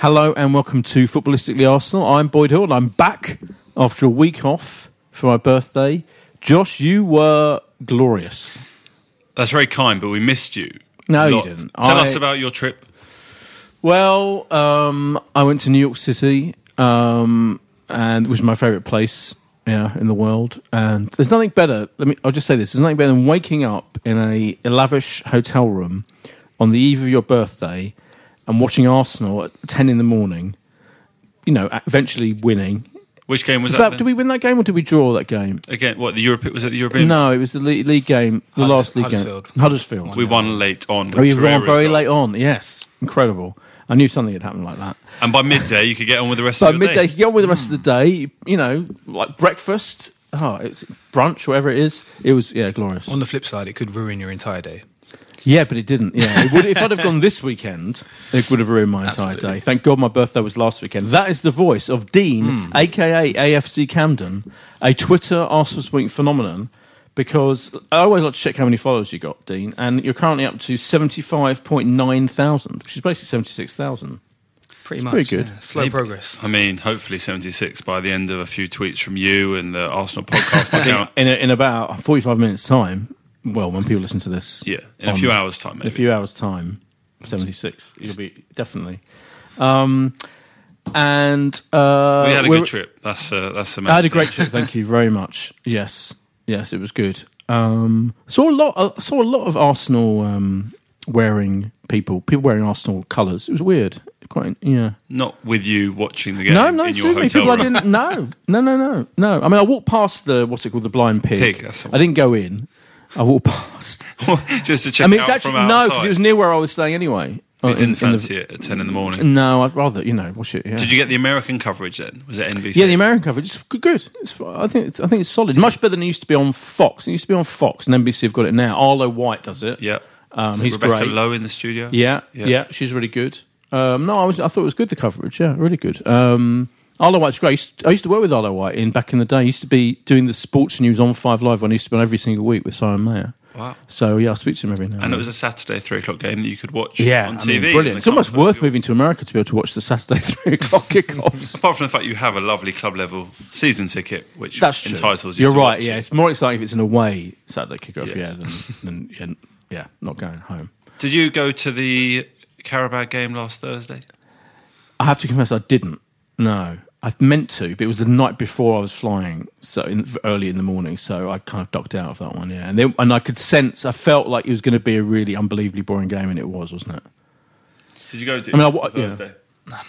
Hello and welcome to Footballistically Arsenal. I'm Boyd Hilton and I'm back after a week off for my birthday. Josh, you were glorious. That's very kind, but we missed you. No, you didn't. Tell I- us about your trip. Well, um, I went to New York City, um, and which is my favourite place, yeah, in the world. And there's nothing better. Let me. I'll just say this: there's nothing better than waking up in a, a lavish hotel room on the eve of your birthday and watching Arsenal at ten in the morning. You know, eventually winning. Which game was Was that? that, did we win that game or did we draw that game? Again, what the Europe was it the European? No, it was the league, league game, the Hudders- last league Huddersfield. game. Huddersfield. we won late on. With Oh, you won very goal. late on. Yes, incredible. I knew something had happened like that. and by midday you could get on with the rest So of your midday, you day. can get on with the rest of the day. You know, like breakfast. Oh, it's brunch, whatever it is. It was yeah, glorious. On the flip side, it could ruin your entire day. Yeah, but it didn't. Yeah, it would, if I'd have gone this weekend, it would have ruined my entire Absolutely. day. Thank God my birthday was last weekend. That is the voice of Dean, hmm. aka AFC Camden, a Twitter Arsenal Speak phenomenon. Because I always like to check how many followers you got, Dean, and you're currently up to seventy-five point nine thousand, which is basically seventy-six thousand. Pretty It's much. pretty good. yeah. Slow Maybe- progress. I mean, hopefully seventy six by the end of a few tweets from you and the Arsenal podcast account. In, a, in about forty-five minutes' time, well, when people listen to this, Yeah, in a few hours' time. in Maybe. a few hours' time, seventy-six. You'll be definitely. Um, and uh, we had a we're- good trip. That's uh, that's the main I had a great trip. Thank you very much. Yes, yes, it was good. Um, saw a lot. I saw a lot of Arsenal um, wearing people. People wearing Arsenal colours. It was weird. Quite yeah. Not with you watching the game No, no, in your excuse me. hotel People I room. didn't know. No, no, no, no. I mean, I walked past the what's it called, the blind pig. Pig, that's the I didn't go in. I walked past. Just to check I mean, it it's out actually no, because it was near where I was staying anyway. You Uh, didn't in- in the- fancy it at ten in the morning. No, I'd rather you know watch it. Yeah. Did you get the American coverage then? Was it NBC? Yeah, the American coverage is good. good. It's, I think it's, I think it's solid. Much better than it used to be on Fox. It used to be on Fox, and NBC have got it now. Arlo White does it. Yeah. um, he's Rebecca great. Lowe in the studio. Yeah, Yeah. yeah, she's really good. Um, no, I was I thought it was good the coverage. Yeah, really good. Um, Arlo White's great. I used, I used to work with Arlo White in back in the day. I used to be doing the sports news on Five Live. when I used to be on every single week with Simon Mayo. Wow. So yeah, I speak to him every now and, And it was a Saturday three o'clock game that you could watch yeah, on I TV. mean, brilliant. It's almost worth moving to America to be able to watch the Saturday three o'clock kickoffs. Apart from the fact you have a lovely club level season ticket, which That's true. entitles you. You're to right. Yeah, it. it's more exciting if it's an away Saturday kickoff. Yes. Yeah, than, than yeah, yeah, not going home. Did you go to the Qarabag game last Thursday? I have to confess, I didn't. No, I meant to, but it was the night before I was flying, so in, early in the morning. So I kind of ducked out of that one. Yeah, and then, and I could sense, I felt like it was going to be a really unbelievably boring game, and it was, wasn't it? Did you go to? I mean, I wa- yeah. Thursday.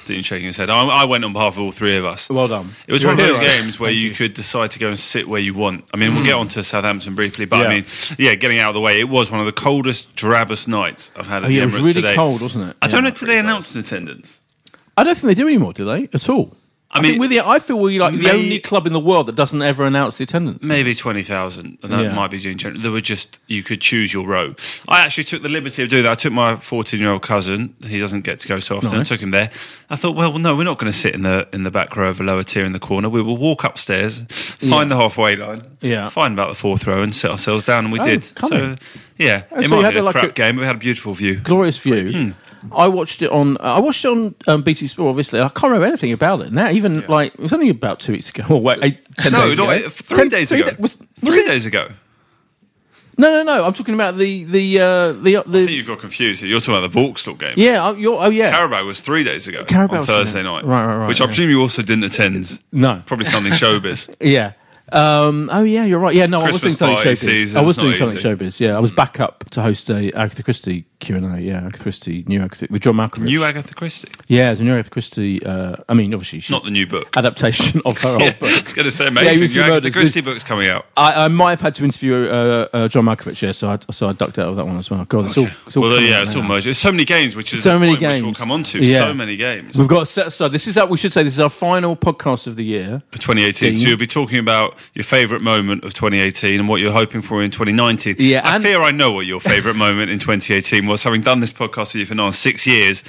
Dean shaking his head. I, I went on behalf of all three of us. Well done. It was You're one of those games where you, you. could decide to go and sit where you want. I mean, we'll get mm. on to Southampton briefly, but Yeah. I mean, yeah, getting out of the way, it was one of the coldest, drabbest nights I've had at Oh, yeah, the it was really today. cold, wasn't it? I don't know, did they announce an attendance? I don't think they do anymore, do they? At all. I, I mean, with the, I feel we're like the only club in the world that doesn't ever announce the attendance. Maybe 20,000, and that Yeah. might be. Jan- There were just, you could choose your row. I actually took the liberty of doing that. I took my 14 year old cousin, he doesn't get to go so often, I Nice. took him there. I thought, well, no, we're not going to sit in the in the back row of a lower tier in the corner. We will walk upstairs, find the halfway line, Yeah. find about the fourth row, and sit ourselves down, and we Oh, did. come So, yeah, Oh, it so you might had be a like crap a- game, but we had a beautiful view. Glorious view. Hmm. I watched it on. I watched it on um, BT Sport. Obviously, I can't remember anything about it now. Even like it was only about two weeks ago. Or wait, eight, ten No, days no, ago. three Ten- days three ago. da- was, was Three it? days ago. No, no, no. I'm talking about the the uh, the I think you've got confused. You're talking about the Vauxhall game. Yeah. Oh, you're, oh yeah. Qarabag was three days ago Qarabag on Thursday night. right, right, right, Which I presume you also didn't attend. No. Probably something showbiz. Yeah. Um, oh yeah, you're right. Yeah, no, I was doing something showbiz. season, I was doing something easy. showbiz. Yeah, I was back up to host a Agatha Christie Q and A. Yeah, Agatha Christie, new Agatha with John Malkovich. New Agatha Christie. yeah, it's a new Agatha Christie. Uh, I mean, obviously, she's Not the new book. adaptation of her Yeah, old book. I was going to say Yeah, amazing. you New Agatha Murders. Christie book's coming out. I, I might have had to interview uh, uh, John Malkovich, yeah, so I, so I ducked out of that one as well. God, it's all, it's all well, yeah, it's all merged. There's so many games, which is So many games. we'll come on to. Yeah. So many games. We've got a set aside. This is our, we should say this is our final podcast of the year. 2018. So you'll be talking about your favourite moment of 2018 and what you're hoping for in 2019. Yeah, I and- fear I know what your favourite moment in 2018 was. Having done this podcast with you for now six years,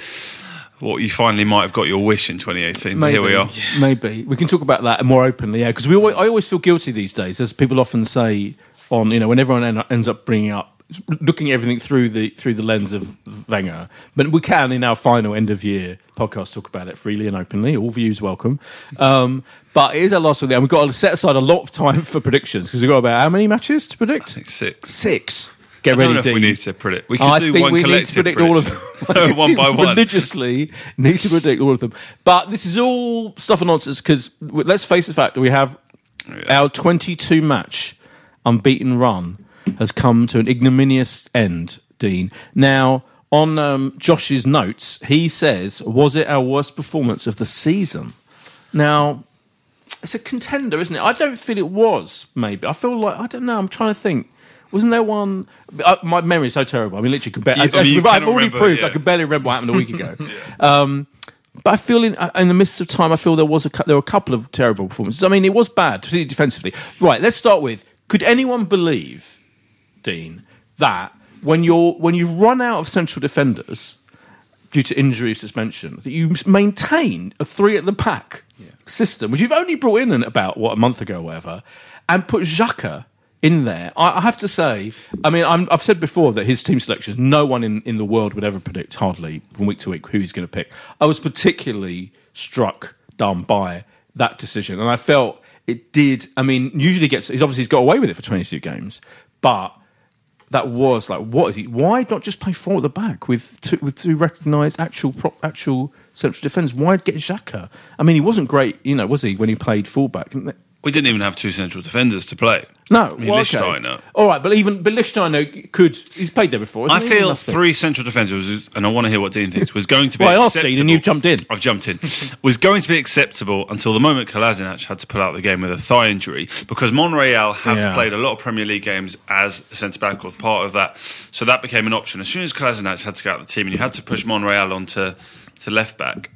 what you finally might have got your wish in 2018. But Maybe, Here we are. Maybe we can talk about that more openly. Yeah, because we always, I always feel guilty these days, as people often say on you know when everyone en- ends up bringing up looking at everything through the through the lens of Wenger. But we can in our final end of year podcast talk about it freely and openly. All views welcome. Um, but it is a last of the, and we've got to set aside a lot of time for predictions because we've got about how many matches to predict? I think six. Six. Get I ready, know if we need to predict. We can I do think one we need to predict all of them one by one. Religiously need to predict all of them. But this is all stuff and nonsense because let's face the fact that we have our 22 match unbeaten run has come to an ignominious end, Dean. Now, on um, Josh's notes, he says, "Was it our worst performance of the season?" Now, it's a contender, isn't it? I don't feel it was. Maybe I feel like I don't know. I'm trying to think. Wasn't there one? Uh, my memory is so terrible. I mean, literally, could barely, You- I mean, you I've already remember, proved I yeah. could barely remember what happened a week ago. um, but I feel in, uh, in the midst of time, I feel there was a there were a couple of terrible performances. I mean, it was bad, particularly defensively. Right, let's start with: Could anyone believe, Dean, that when you're when you've run out of central defenders due to injury suspension, that you maintain a three at the back system, which you've only brought in in about what a month ago or whatever, and put Xhaka in there. I, I have to say, I mean, I'm, I've said before that his team selections, no one in, in the world would ever predict hardly from week to week who he's going to pick. I was particularly struck dumb by that decision, and I felt it did. I mean, usually gets he's obviously he's got away with it for 22 games, but that was like, what is he? Why not just play four at the back with two, with two recognised actual prop, actual central defenders? Why get Xhaka? I mean, he wasn't great, you know, was he when he played fullback? We didn't even have two central defenders to play. No, I mean, well, okay. All right, but even but Lichtsteiner could. He's played there before. I hasn't he? He feel three central defenders, and I want to hear what Dean thinks, was going to be Well, I asked Dean and acceptable- you've jumped in. I've jumped in. was going to be acceptable until the moment Kolasinac had to pull out the game with a thigh injury because Monreal has Yeah. played a lot of Premier League games as a centre back or part of that. So that became an option. As soon as Kolasinac had to go out of the team and you had to push Monreal onto to left back,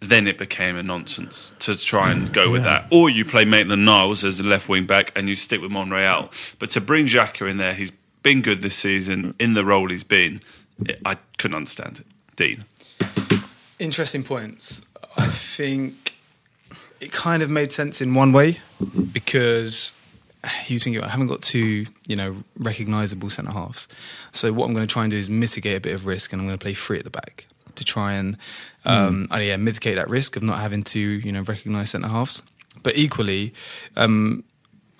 then it became a nonsense to try and go with that. Or you play Maitland Niles as a left wing back and you stick with Monreal. But to bring Xhaka in there, he's been good this season in the role he's been. I couldn't understand it. Dean. Interesting points. I think it kind of made sense in one way because you think I haven't got two, you know, recognisable centre halves. So what I'm going to try and do is mitigate a bit of risk, and I'm going to play three at the back to try and, um, uh, yeah, mitigate that risk of not having to you know, recognised centre halves. But equally, um,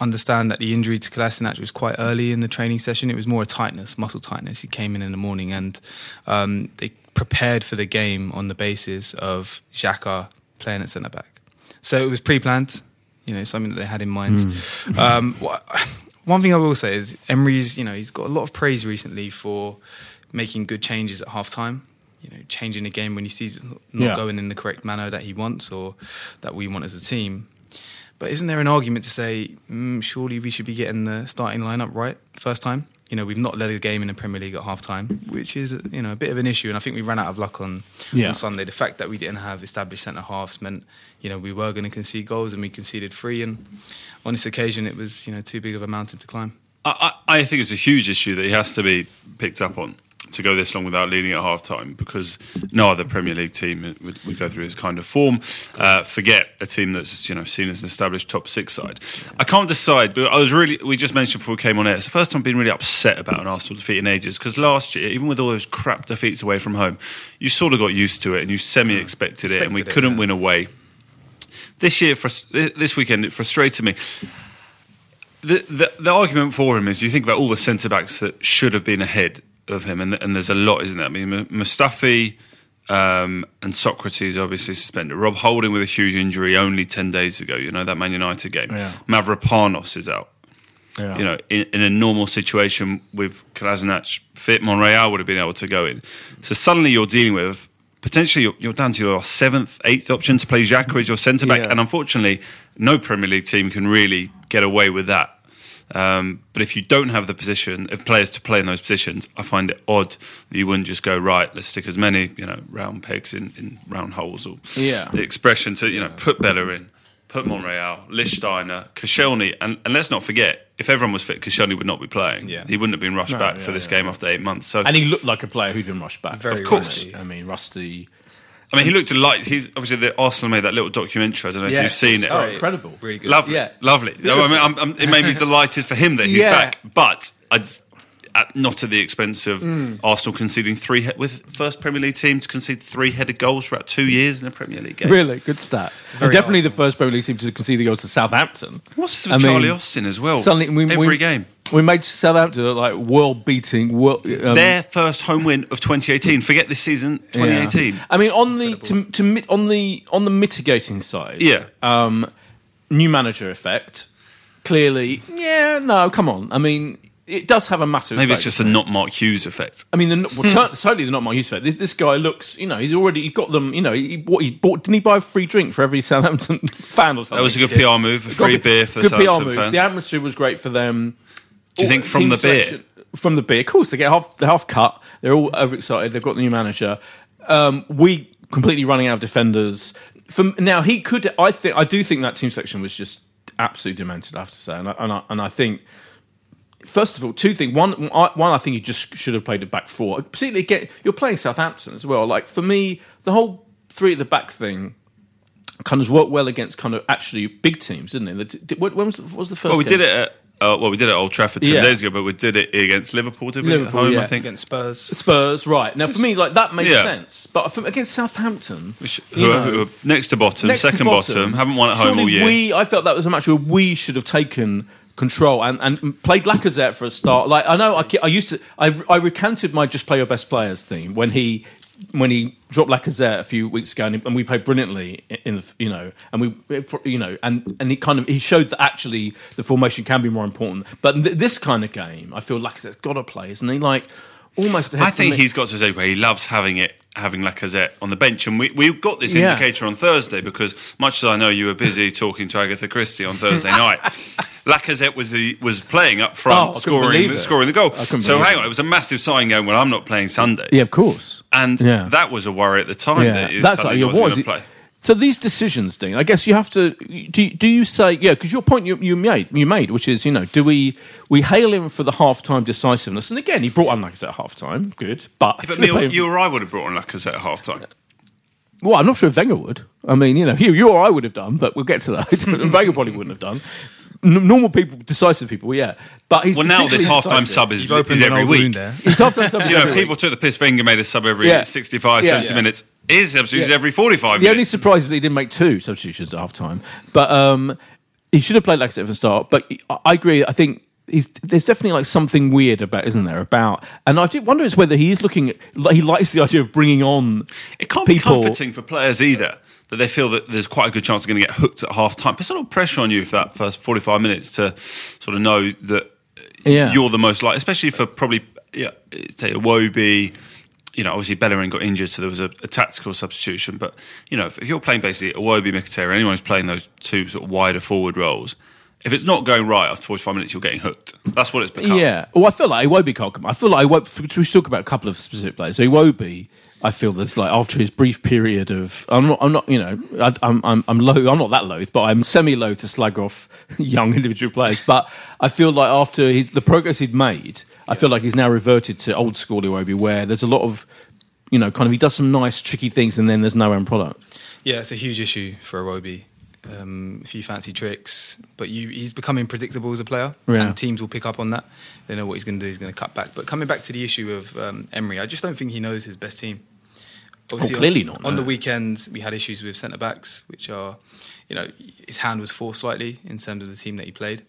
understand that the injury to Kolasinac was quite early in the training session. It was more a tightness, muscle tightness. He came in in the morning and um, they prepared for the game on the basis of Xhaka playing at centre back. So it was pre-planned, you know, something that they had in mind. Um, wha- one thing I will say is Emery's, you know, he's got a lot of praise recently for making good changes at half time. You know, changing the game when he sees it's not not Yeah. going in the correct manner that he wants or that we want as a team. But isn't there an argument to say, mm, surely we should be getting the starting lineup right first time? You know, we've not led a game in the Premier League at half time, which is you know a bit of an issue, and I think we ran out of luck on, Yeah. on Sunday. The fact that we didn't have established centre halves meant you know we were going to concede goals, and we conceded three. And on this occasion, it was you know too big of a mountain to climb. I, I I think it's a huge issue that he has to be picked up on to go this long without leading at half time because no other Premier League team would, would go through this kind of form. Uh, forget a team that's you know seen as an established top six side. I can't decide, but I was really we just mentioned before we came on air. It's the first time I've been really upset about an Arsenal defeat in ages because last year, even with all those crap defeats away from home, you sort of got used to it and you semi expected it, and we it, couldn't yeah. win away. This year, this weekend, it frustrated me the, the the argument for him is you think about all the centre backs that should have been ahead of him, and, and there's a lot, isn't there? I mean, Mustafi um, and Sokratis obviously suspended. Rob Holding with a huge injury only ten days ago. You know that Man United game. Yeah. Mavropanos is out. Yeah. You know, in, in a normal situation with Kolasinac fit, Monreal would have been able to go in. So suddenly you're dealing with potentially you're, you're down to your seventh, eighth option to play Xhaka as your centre back, Yeah. and unfortunately, no Premier League team can really get away with that. Um, but if you don't have the position of players to play in those positions, I find it odd that you wouldn't just go right. Let's stick as many you know round pegs in, in round holes, or Yeah. the expression to you know put Bellerin, put Monreal, Lichtsteiner, Koscielny, and, and let's not forget if everyone was fit, Koscielny would not be playing. Yeah. He wouldn't have been rushed No, back yeah, for this yeah, game yeah. after eight months. So and he looked like a player who'd been rushed back. Very Of course. rusty. I mean, rusty. I mean, he looked like he's obviously the Arsenal made that little documentary. I don't know Yeah, if you've seen it. Oh, incredible. Really good. Lovely, Yeah. lovely. I mean, I'm, I'm, it made me delighted for him that he's Yeah. back, but I just, at, not at the expense of Hmm. Arsenal conceding three he- with first Premier League team to concede three headed goals for about two years in a Premier League game. Really good stat. Very definitely Arsenal. the first Premier League team to concede the goals to Southampton. What's this with I mean, Charlie Austin as well? Suddenly, we, every we, game. we made Southampton look like world beating. World, um, Their first home win of 2018. Forget this season, 2018. I mean, on the to, to on the on the mitigating side, Yeah. um, new manager effect. Clearly, yeah, no, come on. I mean, it does have a massive. Maybe it's just a doesn't Mark Hughes effect. I mean, the, well, cer- certainly the not my use effect. This, this guy looks, you know, he's already he got them. You know, he, what he bought. Didn't he buy a free drink for every Southampton fan or something? That was a good PR move, a free beer for good PR Southampton move. fans. The atmosphere was great for them. Do you think from the beer? From the beer, of course, they get half the half cut. They're all overexcited. They've got the new manager. Um, we completely running out of defenders. From now, he could. I think. I do think that team section was just absolutely demented. I have to say, and I, and I, and I think. First of all, two things. One, I- one, I think you just should have played a back four. Particularly, get you're playing Southampton as well. Like for me, the whole three at the back thing kind of worked well against kind of actually big teams, didn't it? The- When was, what was the first? Well, we game? did it at. Uh, well, we did it at Old Trafford ten Yeah. days ago, but we did it against Liverpool, did we? At Liverpool, home, yeah. I think. against Spurs. Spurs, right? Now, for me, like that makes Yeah. sense. But for, against Southampton, Which- who, are, who are next to bottom, next to second bottom, haven't won at home all year. We, I felt that was a match where we should have taken control and, and played Lacazette for a start. Like I know, I, I used to, I, I recanted my just play your best players theme when he when he dropped Lacazette a few weeks ago, and, and we played brilliantly in the, you know, and we, you know, and and he kind of he showed that actually the formation can be more important. But th- this kind of game, I feel Lacazette's got to play, isn't he? Like almost. I think he's got to say where he loves having it, having Lacazette on the bench, and we we got this Yeah. indicator on Thursday because much as I know you were busy talking to Agatha Christie on Thursday night. Lacazette was the, was playing up Oh, front, couldn't scoring the, scoring the goal. So hang on, it was a massive sign going when I'm not playing Sunday, Yeah, of course. and Yeah. that was a worry at the time. that he that's like, yeah, is gonna it? So these decisions, Dean. I guess you have to. Do, do you say yeah? Because your point you, you made, you made, which is you know, do we we hail him for the half time decisiveness? And again, he brought on like I said, half time, good, but, But me, or, you or I would have brought on Lacazette at half time. well, I'm not sure if Wenger would. I mean, you know, you, you or I would have done, but we'll get to that. Wenger probably wouldn't have done. N- normal people, decisive people, yeah. But he's Well, now this particularly half time decisive. sub is, You've opened is an every old wound week. there. He's half time sub You know, every people week. took the piss. Wenger made a sub every Yeah. 65, Yeah. 70 Yeah. minutes. His substitutes Yeah. every 45 The only minutes. surprise is that he didn't make two substitutions at half time. But um, he should have played Lacazette from the start. But I I agree. I think he's, there's definitely like something weird about, isn't there? About and I do wonder is whether he is looking. At, like, he likes the idea of bringing on. It can't people. be comforting for players either that they feel that there's quite a good chance they're going to get hooked at half time. Puts a lot of pressure on you for that first 45 minutes to sort of know that Yeah. you're the most likely, especially for probably, yeah, take Iwobi, you know, obviously Bellerin got injured, so there was a, a tactical substitution. But you know, if, if you're playing basically Iwobi, Mkhitaryan, anyone who's playing those two sort of wider forward roles, if it's not going right after 45 minutes, you're getting hooked. That's what it's become. Yeah. Well, I feel like Iwobi can't come. I feel like Iwobi. We should talk about a couple of specific players. So Iwobi, I feel there's like after his brief period of, I'm not, I'm not, you know, I, I'm, I'm, I'm low. I'm not that loath, but I'm semi loath to slag off young individual players. But I feel like after he, the progress he'd made, I feel like he's now reverted to old school Iwobi, where there's a lot of, you know, kind of he does some nice tricky things, and then there's no end product. Yeah, it's a huge issue for Iwobi. Um, a few fancy tricks, but you, he's becoming predictable as a player, Yeah. and teams will pick up on that. They know what he's going to do. He's going to cut back. But coming back to the issue of um, Emery, I just don't think he knows his best team. Obviously, Oh, clearly on, not, On the weekend, we had issues with centre backs, which are, you know, his hand was forced slightly in terms of the team that he played.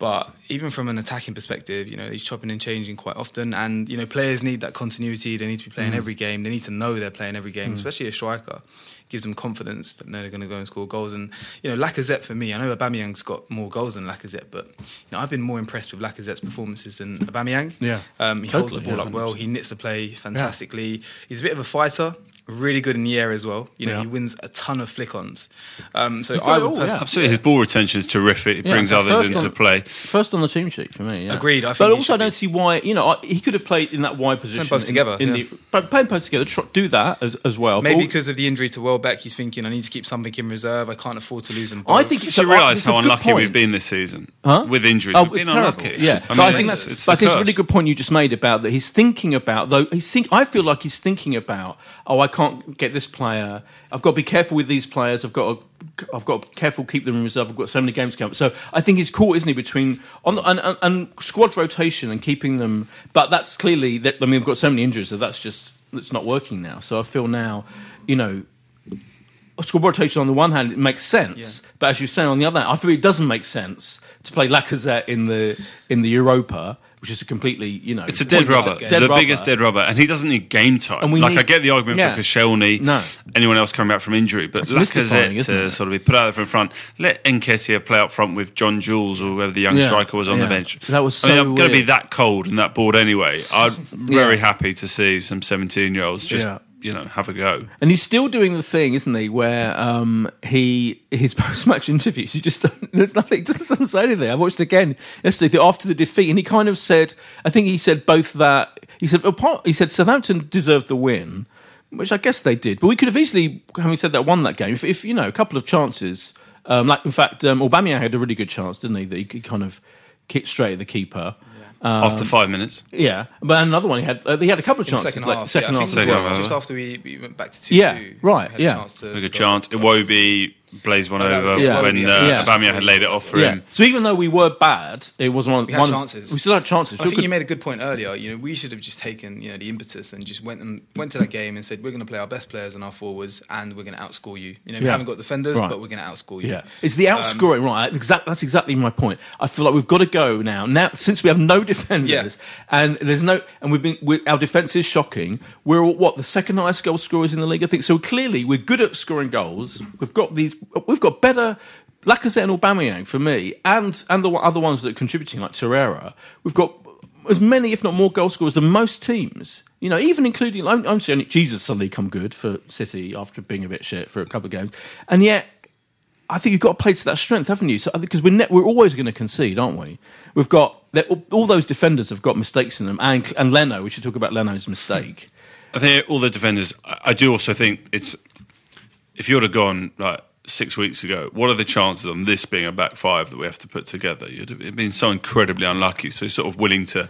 But even from an attacking perspective, you know, he's chopping and changing quite often. And, you know, players need that continuity. They need to be Mm. playing every game. They need to know they're playing every game, especially a striker. gives them confidence that they're going to go and score goals. And, you know, Lacazette for me, I know Aubameyang's got more goals than Lacazette, but, you know, I've been more impressed with Lacazette's performances than Aubameyang. Yeah. Um, he holds the ball yeah, up well. He knits the play fantastically. He's a bit of a fighter. Really good in the air as well. You know, Yeah. he wins a ton of flick-ons. Um, so I would all, pers- yeah. Absolutely, his ball retention is terrific. It Yeah, brings others into on- play. First on the team sheet for me. Yeah. Agreed, I think but also, I don't be. see why. You know, I- he could have played in that wide position. both in- together, In yeah. the, but playing both together, tr- do that as as well. Maybe But- because of the injury to Welbeck, he's thinking, I need to keep something in reserve. I can't afford to lose them. I think You it's should a- realise it's a how good unlucky we've been this season Huh? with injuries. Oh, We've been terrible. unlucky. Yeah, I mean, I think that's. it's I think it's a really good point you just made about that. He's thinking about though. He's think. I feel like he's thinking about. Oh, I can't get this player. I've got to be careful with these players. I've got to. I've got to be careful keep them in reserve. I've got so many games coming. So I think he's caught, isn't he, between on the, and, and, and squad rotation and keeping them. But that's clearly that. I mean, we've got so many injuries, so that's just it's not working now. So I feel now, you know, squad rotation on the one hand it makes sense, but as you say on the other hand, I feel it doesn't make sense to play Lacazette in the in the Europa, which is a completely you know It's a dead rubber, dead the rubber. biggest dead rubber, and he doesn't need game time. And we like need- I get the argument yeah. for Koscielny, No. anyone else coming back from injury, but mystifying, Lacazette to uh, it? sort of be put out there in front. Let Nketiah play up front with John Jules or whoever the young Yeah, striker was on yeah. the bench. That was I mean, I'm going to be that cold and that bored anyway. I'm very happy to see some 17 year olds just. You know have a go. And he's still doing the thing, isn't he? Where um, he his post match interviews, he just there's nothing, just doesn't say anything. I watched again yesterday after the defeat, and he kind of said, I think he said both that he said he said Southampton deserved the win, which I guess they did, but we could have easily, having said that, won that game if, if you know a couple of chances. Um, like in fact, um, Aubameyang had a really good chance, didn't he? That he could kind of kick straight at the keeper. Um, After five minutes, Yeah, but another one he had. Uh, he had a couple of in chances. second like, half. second yeah, half as Second well. half. just after we, we went back to 2 Yeah, 2. right, had a chance to there's a score. chance. Iwobi plays one over. Yeah. when Iwobi, uh, yeah. Aubameyang had laid it off for Yeah. him. So even though we were bad, it was one. We had one chances. We still had chances. I think could- you made a good point earlier. You know, we should have just taken you know the impetus and just went and went to that game and said we're going to play our best players and our forwards and we're going to outscore you. You know, we Yeah. haven't got defenders, Right. but we're going to outscore you. Yeah, it's the outscoring, right? Exact, that's exactly my point. I feel like we've got to go now. Now, since we have no defenders and there's no, and we've been, we, our defense is shocking. We're what the second highest goal scorers in the league, I think. So clearly, we're good at scoring goals. We've got these. We've got better. Lacazette and Aubameyang for me, and and the other ones that are contributing like Torreira. We've got as many, if not more, goal scorers than most teams. You know, even including I'm, saying Jesus suddenly come good for City after being a bit shit for a couple of games, and yet I think you've got to play to that strength, haven't you? So because we're ne- we're always going to concede, aren't we? We've got all- those defenders have got mistakes in them, and and Leno. We should talk about Leno's mistake. I think all the defenders. I I do also think it's if you would have gone like six weeks ago, what are the chances on this being a back five that we have to put together? You'd have been so incredibly unlucky. So sort of willing to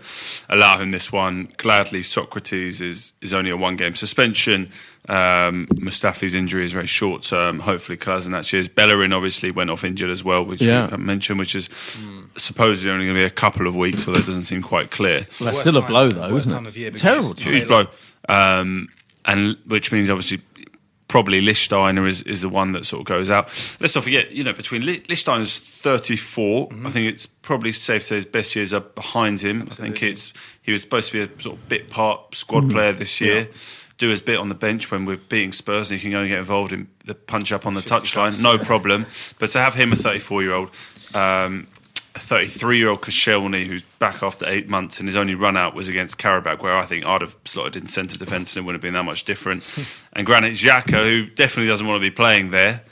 allow him this one. Gladly, Sokratis is is only a one game suspension. Um, Mustafi's injury is very short term. Hopefully, Kolasinac is. Bellerin obviously went off injured as well, which Yeah. we mentioned, which is supposedly only going to be a couple of weeks, although it doesn't seem quite clear. Well, that's Worst still a blow, though, worst isn't time it? of year Terrible. huge blow. Um, and which means obviously probably Lichtsteiner is, is the one that sort of goes out. Let's not forget, you know, between Li- Lichtsteiner's 34, Mm-hmm. I think it's probably safe to say his best years are behind him. I think it's he was supposed to be a sort of bit part squad Mm-hmm. player this year. Do his bit on the bench when we're beating Spurs, and he can go and get involved in the punch up on the touchline, no problem. But to have him, a 34 year old, um, a 33 year old Koscielny who's back after eight months and his only run out was against Karabakh, where I think I'd have slotted in centre defence and it wouldn't have been that much different. and Granit Xhaka, who definitely doesn't want to be playing there.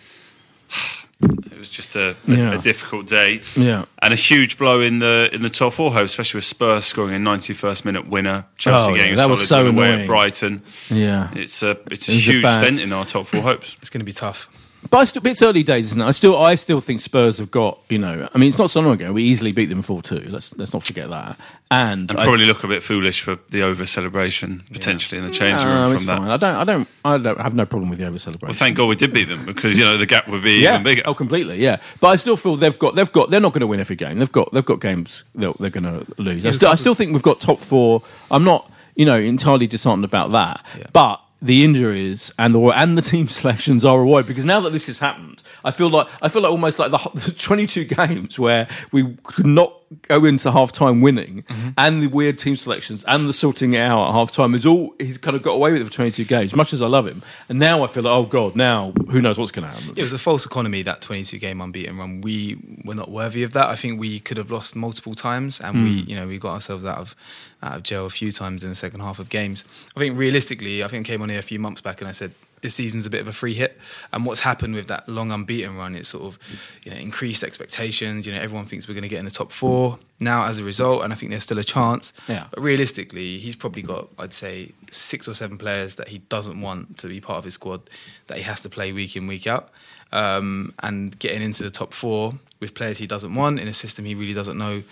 It was just a, a, Yeah. a difficult day, Yeah. and a huge blow in the in the top four hope, especially with Spurs scoring a 91st minute winner. Chelsea Oh, getting yeah, a that solid was so away annoying. at Brighton. Yeah. It's a it's a It was a huge dent in our top four hopes. It's going to be tough. But I still, it's early days, isn't it? I still, I still think Spurs have got, you know, I mean, it's not so long ago. We easily beat them four two. Let's let's not forget that. And And I- probably look a bit foolish for the over celebration potentially in the change No, room it's from that. fine. I don't, I don't, I don't have no problem with the over celebration. Well, thank God we did beat them because you know the gap would be yeah. even bigger. Oh, completely. Yeah, but I still feel they've got, they've got, they're not going to win every game. They've got, they've got games they're, they're going to lose. I, still, I still think we've got top four. I'm not, you know, entirely disheartened about that. But the injuries and the and the team selections are a because now that this has happened, I feel like I feel like almost like the, the 22 games where we could not go into half time winning, mm-hmm. and the weird team selections and the sorting it out at half time is all he's kind of got away with it for 22 games. Much as I love him, and now I feel like oh god, now who knows what's going to happen? It was a false economy that 22 game unbeaten run. We were not worthy of that. I think we could have lost multiple times, and we, mm. you know, we got ourselves out of out of jail a few times in the second half of games. I think realistically, I think I came on here a few months back and I said this season's a bit of a free hit. And what's happened with that long unbeaten run is sort of, you know, increased expectations. You know, everyone thinks we're going to get in the top four now as a result, and I think there's still a chance. Yeah. But realistically, he's probably got, I'd say, six or seven players that he doesn't want to be part of his squad that he has to play week in, week out. Um, and getting into the top four with players he doesn't want in a system he really doesn't know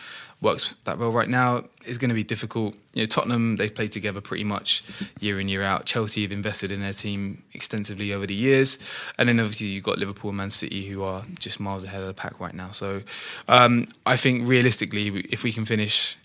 works that well right now is going to be difficult. You know, Tottenham they've played together pretty much year in year out. Chelsea have invested in their team extensively over the years, and then obviously you've got Liverpool and Man City who are just miles ahead of the pack right now. So um, I think realistically, if we can finish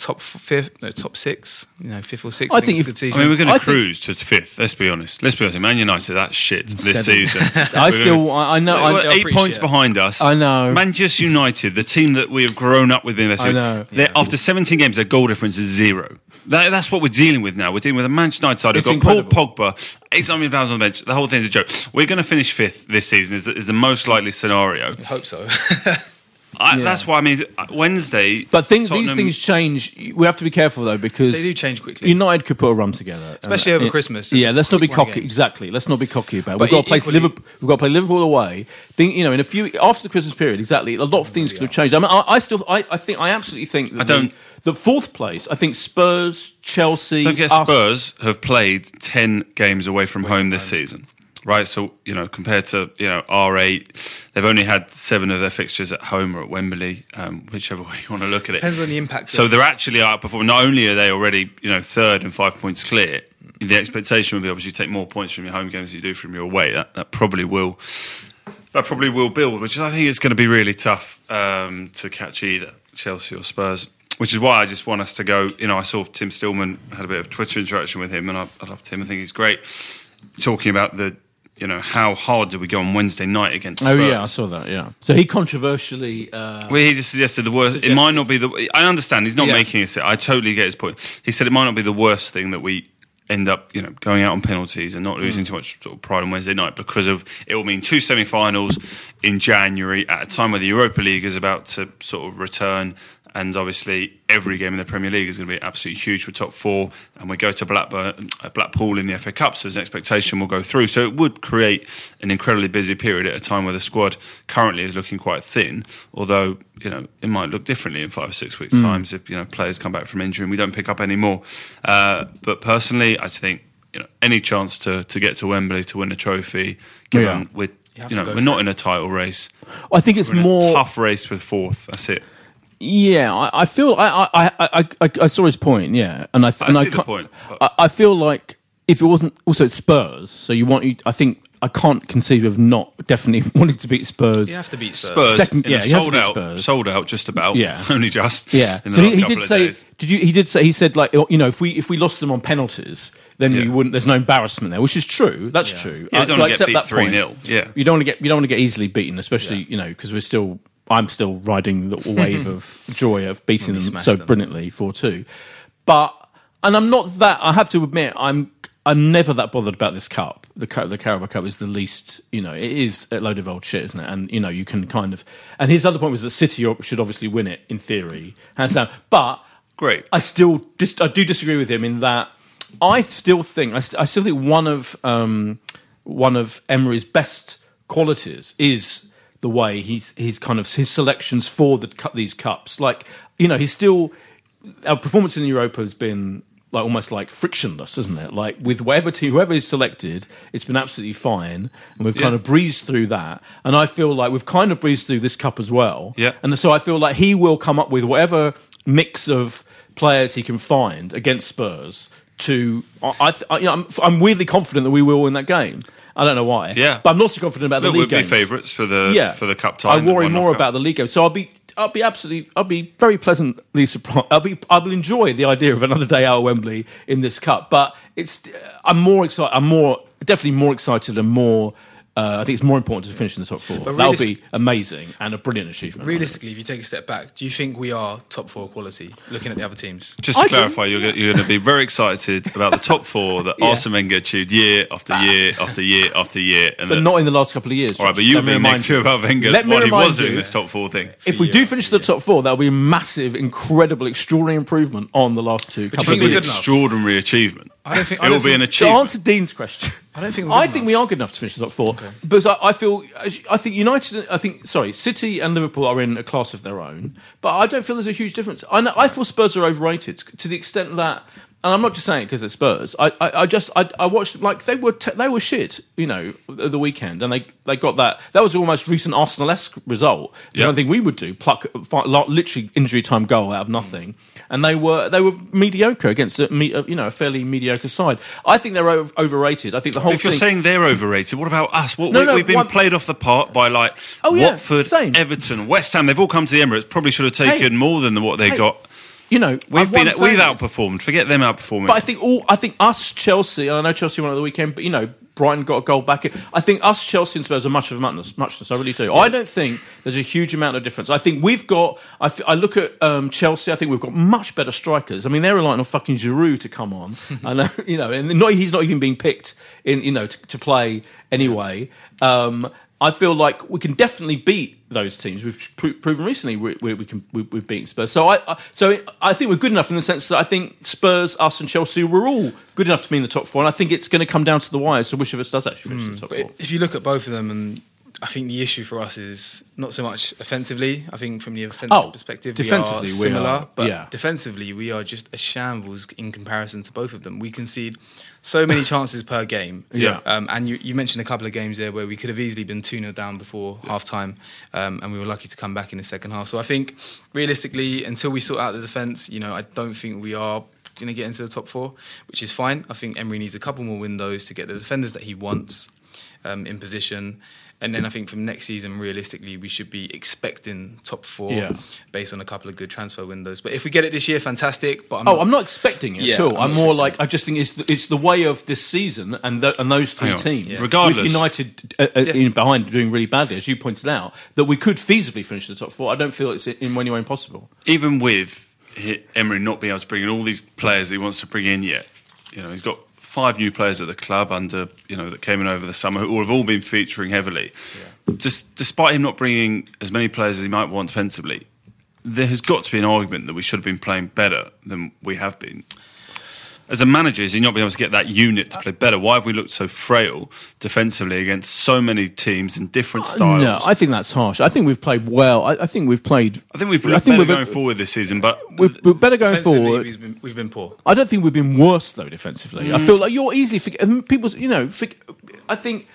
top f- fifth, no, top six, you know, fifth or sixth, I I, think think it's a if- good I mean, we're going I to think- cruise to fifth. Let's be honest. Let's be honest. Man United, that's shit this Steady. season. I We're still, gonna- I I know, I, We're they'll eight points it. behind us. I know. Manchester United, the team that we have grown up with in I know. they're- After 17 games, their goal difference is zero. That, that's what we're dealing with now. We're dealing with a Manchester United side who've got incredible. Paul Pogba, 800 million pounds on the bench. The whole thing's a joke. We're going to finish fifth this season. Is, is the most likely scenario. I hope so. I, That's why I mean Wednesday. But things, these things change. We have to be careful though because They do change quickly. United could put a run together, Especially over uh, Christmas. Yeah, let's not be cocky. games. Exactly, let's not be cocky about. it. But We've got to play Liverpool. We've got to play Liverpool away. Think you know, in a few after the Christmas period, exactly. A lot of things could have changed. I mean, I, I still, I, I think, I absolutely think. That I don't- The, the fourth place, I think Spurs, Chelsea, Don't forget, us- Spurs have played ten games away from home this season, right? So you know, compared to you know R eight, they've only had seven of their fixtures at home or at Wembley, um, whichever way you want to look at it. Depends on the impact So they're actually outperforming. Not only are they already you know third and five points clear, the expectation would be obviously you take more points from your home games than you do from your away. That that probably will. That probably will build, which I think is going to be really tough um, to catch either Chelsea or Spurs. Which is why I just want us to go. You know, I saw Tim Stillman had a bit of Twitter interaction with him, and I, I loved him. I think he's great. Talking about the, you know, how hard do we go on Wednesday night against? Oh yeah, I saw that. Yeah. So he controversially. Uh, Well, he just suggested the worst. It might not be the. I understand he's not Yeah. making it. I totally get his point. He said it might not be the worst thing that we end up, you know, going out on penalties and not Mm. losing too much sort of pride on Wednesday night because of it will mean two semi-finals in January at a time where the Europa League is about to sort of return. And obviously, every game in the Premier League is going to be absolutely huge for top four. And we go to Blackburn, uh, Blackpool in the FA Cup, so there's an expectation we'll go through. So it would create an incredibly busy period at a time where the squad currently is looking quite thin. Although you know it might look differently in five or six weeks' times if you know players come back from injury and we don't pick up any more. Uh, but personally, I just think you know any chance to to get to Wembley to win a trophy, given Yeah. with You you know we're not it. in a title race. I think it's We're in more a tough race for fourth. That's it. Yeah, I, I feel I, I, I, I, I saw his point. Yeah, and I, th- I and see the point, I, I feel like if it wasn't also it's Spurs, so you want you. I think I can't conceive of not definitely wanting to beat Spurs. You have to beat Spurs. Spurs, Second- in yeah, a you have to sold beat out, Spurs. sold out, just about. Yeah. only just. Yeah, in the so he, last he couple did say. days. Did you? He did say. He said like you know if we if we lost them on penalties, then Yeah. we wouldn't. There's no embarrassment there, which is true. That's Yeah. true. Yeah, you Uh, don't so I wanna get accept beat that 3-0, yeah. you don't want to get you don't want to get easily beaten, especially you know because we're still. I'm still riding the wave of joy of beating them so them. brilliantly four two, but and I'm not that. I have to admit I'm I'm never that bothered about this cup the Ca- the Carabao Cup is the least. You know, it is a load of old shit, isn't it? And you know, you can kind of. And his other point was that City should obviously win it in theory, hands down. But Great. I still just I do disagree with him in that I still think I, st- I still think one of um, one of Emery's best qualities is the way he's he's kind of his selections for the these cups. Like you know, he's still our performance in Europa has been like almost like frictionless, isn't it? Like with whatever team, whoever is selected, it's been absolutely fine, and we've kind of breezed through that. And I feel like we've kind of breezed through this cup as well. Yeah. And so I feel like he will come up with whatever mix of players he can find against Spurs. To I, I, I- you know, I'm, I'm weirdly confident that we will win that game. I don't know why. Yeah. but I'm not so confident about the league we'll be favourites for the Yeah, for the cup tie. I worry more about the league game. So I'll be, I'll be absolutely, I'll be very pleasantly surprised. I'll be, I will enjoy the idea of another day out at Wembley in this cup. But it's, I'm more excited. I'm more, definitely more excited and more. Uh, I think it's more important to finish in the top four. But That'll be amazing and a brilliant achievement. Realistically, if you take a step back, do you think we are top four quality looking at the other teams? Just to I clarify, you're going, you're going to be very excited about the top four that Yeah. Arsene Wenger achieved year after year after year after year. And but that- not in the last couple of years. all right, but you Let were me being remind negative you. about Wenger Let me while he remind was doing you. this top four thing. If we do finish the top four, that'll be a massive, incredible, extraordinary improvement on the last two you couple think of years. good extraordinary achievement. I don't think- it I will don't be an think- To answer Dean's question, I don't think we're I good think enough. we are good enough to finish the top four because I, I feel I think United. I think sorry, City and Liverpool are in a class of their own, but I don't feel there's a huge difference. I know, I feel Spurs are overrated to the extent that. And I'm not just saying it because they're Spurs. I, I, I just I, I watched like they were te- they were shit, you know, the weekend, and they, they got that. That was almost recent Arsenal-esque result. The Yep. only thing we would do, pluck literally injury time goal out of nothing, and they were they were mediocre against a, you know a fairly mediocre side. I think they're over- overrated. I think the whole If you're saying they're overrated, what about us? What, No, we, no, we've been one- played off the park by like Oh, yeah, Watford, same. Everton, West Ham. They've all come to the Emirates. Probably should have taken Hey. more than what they Hey, got. You know, We've been we've sayings. outperformed. Forget them outperforming. But I think all I think us Chelsea, and I know Chelsea won at the weekend, but you know Brighton got a goal back. I think us Chelsea and Spurs are much of a muchness. Muchness, I really do. I don't think there's a huge amount of difference. I think we've got. I look at um, Chelsea. I think we've got much better strikers. I mean, they're relying on fucking Giroud to come on. I know, you know, and not, he's not even being picked in, you know, to, to play anyway. Um, I feel like we can definitely beat those teams. We've pro- proven recently we, we, we can we, we've beaten Spurs. So I, I so I think we're good enough in the sense that I think Spurs, us, and Chelsea were all good enough to be in the top four. And I think it's going to come down to the wire. So which of us does actually finish in the hmm. top But four? if you look at both of them, and I think the issue for us is not so much offensively. I think from the offensive Oh, perspective, defensively, we we are similar, are- but yeah. defensively, we are just a shambles in comparison to both of them. We concede so many chances per game. Yeah. Um, and you, you mentioned a couple of games there where we could have easily been 2 0 down before half time, um, and we were lucky to come back in the second half. So I think realistically, until we sort out the defence, you know, I don't think we are going to get into the top four, which is fine. I think Emery needs a couple more windows to get the defenders that he wants um, in position. And then I think from next season, realistically, we should be expecting top four Yeah. based on a couple of good transfer windows. But if we get it this year, fantastic. But I'm Oh, I'm not expecting it Yeah, at all. I'm I'm, more like it. I just think it's the, it's the way of this season and th and those three teams, Yeah. Regardless- with United uh, uh, in behind doing really badly, as you pointed out, that we could feasibly finish the top four. I don't feel it's in any way impossible. even with Emery not being able to bring in all these players that he wants to bring in yet, you know, he's got five new players at the club under, you know, that came in over the summer who have all been featuring heavily. Just despite him not bringing as many players as he might want defensively, there has got to be an argument that we should have been playing better than we have been. As a manager, is he not being able to get that unit to play better? Why have we looked so frail defensively against so many teams in different styles? No, I think that's harsh. I think we've played well. I, I think we've played. I think we've I think better we've- going forward this season, but We've, we're better going forward. We've been, we've been poor. I don't think we've been worse though defensively. Mm. I feel like you're easily forget. and People, you know, forg I think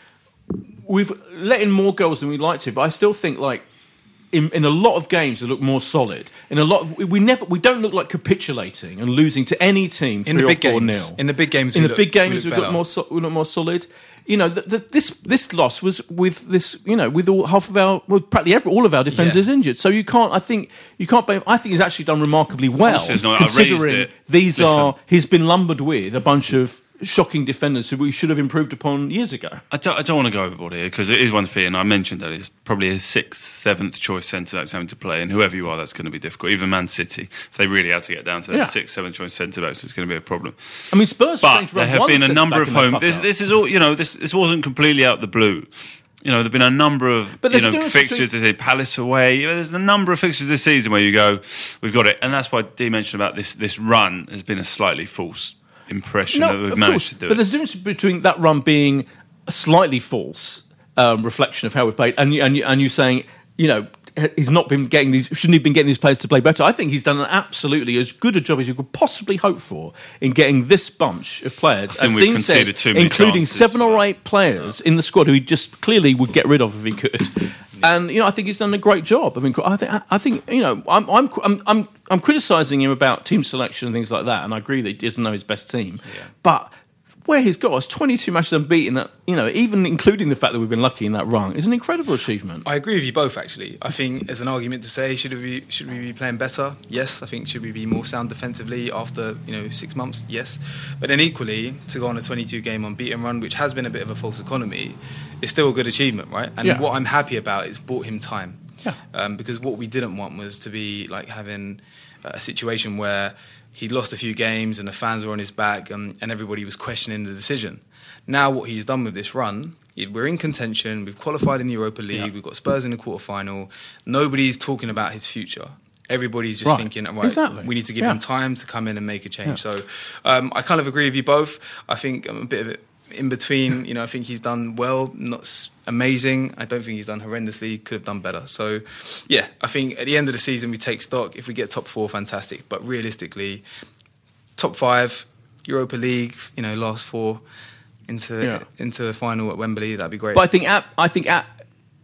we've let in more goals than we'd like to, but I still think like. In, in a lot of games, we look more solid. In a lot of we never we don't look like capitulating and losing to any team In the big games. nil. In the big games, in we the look- big we games, look we look more so, we look more solid. You know, the, the, this this loss was with this. You know, with all half of our, well, practically every, all of our defenders Yeah. injured. So you can't. I think you can't. blame I think he's actually done remarkably well, not- considering these Listen. are he's been lumbered with a bunch of shocking defenders who we should have improved upon years ago. I don't, I don't want to go overboard here because it is one thing, and I mentioned that it's probably a sixth, seventh choice centre backs having to play, and whoever you are, that's going to be difficult. Even Man City, if they really had to get down to their Yeah. sixth, seventh choice centre backs, it's going to be a problem. I mean, Spurs But there have been a number of home. This, this is all you know. This this wasn't completely out of the blue. You know, there've been a number of But you know fixtures. between- They say Palace away. You know, there's a number of fixtures this season where you go, we've got it, and that's why Dee mentioned about this. This run has been a slightly false impression that we've managed course. to do But it. there's a difference between that run being a slightly false um, reflection of how we've played, and you, and you, and you saying, you know, he's not been getting these. Shouldn't he have been getting these players to play better? I think he's done an absolutely as good a job as you could possibly hope for in getting this bunch of players. I think as Dean says, including chances seven or eight players in the squad who he just clearly would get rid of if he could. And you know, I think he's done a great job. I mean, I think I think you know, I'm I'm I'm I'm, I'm criticizing him about team selection and things like that, and I agree that he doesn't know his best team. But where he's got us 22 matches unbeaten, you know, even including the fact that we've been lucky in that run, is an incredible achievement. I agree with you both. Actually, I think there's an argument to say should we be, should we be playing better? Yes, I think should we be more sound defensively after you know six months? Yes, but then equally to go on a 22 game unbeaten run, which has been a bit of a false economy, is still a good achievement, right? And Yeah. what I'm happy about is bought him time, Yeah. um, because what we didn't want was to be like having a situation where he'd lost a few games and the fans were on his back and, and everybody was questioning the decision. Now, what he's done with this run, we're in contention. We've qualified in the Europa League. Yeah. We've got Spurs in the quarterfinal. Nobody's talking about his future. Everybody's just Right. thinking, right, Exactly. we need to give Yeah. him time to come in and make a change. So um, I kind of agree with you both. I think I'm a bit of it in between. You know, I think he's done well, not amazing. I don't think he's done horrendously. Could have done better. So yeah, I think at the end of the season we take stock. If we get top four, fantastic. But realistically, top five, Europa League, you know, last four into Yeah. into a final at Wembley, that'd be great. But I think at I think at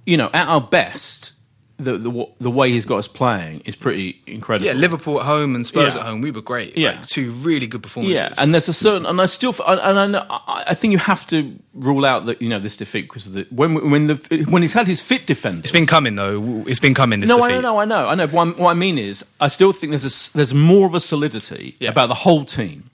you know at our best, the the the way he's got us playing is pretty incredible. yeah, Liverpool at home and Spurs Yeah. at home, we were great. Yeah. like, two really good performances. Yeah, and there's a certain, and I still, and I, know, I think you have to rule out that you know this defeat because of the when when the when he's had his fit defenders. it's been coming though. It's been coming. This no, defeat. I know, no I know, I know. What, what I mean is, I still think there's a there's more of a solidity Yeah. about the whole team.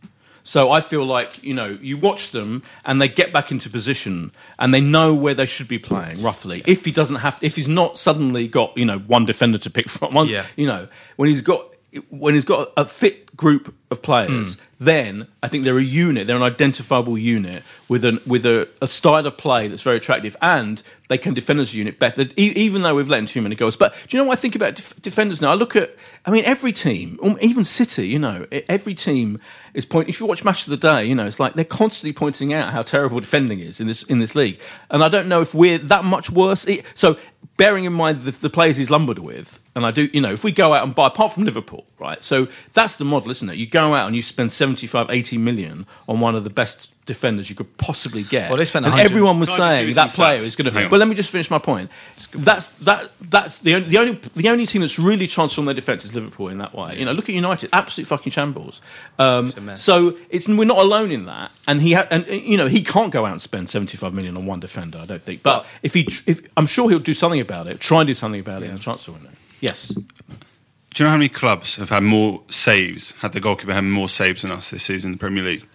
So I feel like you know you watch them and they get back into position and they know where they should be playing roughly. If he doesn't have, if he's not suddenly got you know one defender to pick from, one, Yeah. you know when he's got when he's got a fit group of players, Hmm. then I think they're a unit. They're an identifiable unit with an with a, a style of play that's very attractive, and they can defend as a unit better. Even though we've let in too many goals, but do you know what I think about def- defenders now? I look at, I mean, every team, um, even City, you know, every team is pointing. If you watch Match of the Day, you know, it's like they're constantly pointing out how terrible defending is in this in this league, and I don't know if we're that much worse. So, bearing in mind the, the players he's lumbered with, and I do, you know, if we go out and buy, apart from Liverpool, right? So that's the model, isn't it? You go out and you spend 75, 80 million on one of the best defenders you could possibly get. Well, they spent and everyone was Can I just saying that player stats? is going to. Yeah. But let me just finish my point. That's that. That's the only, the only the only team that's really transformed their defence is Liverpool in that way. You know, look at United, absolute fucking shambles. Um, mess. so it's we're not alone in that. And he ha- and uh, you know he can't go out and spend seventy five million on one defender. I don't think. But if he, if I'm sure he'll do something about it. Try and do something about it in the transfer window. Yes. Do you know how many clubs have had more saves, had the goalkeeper had more saves than us this season in the Premier League?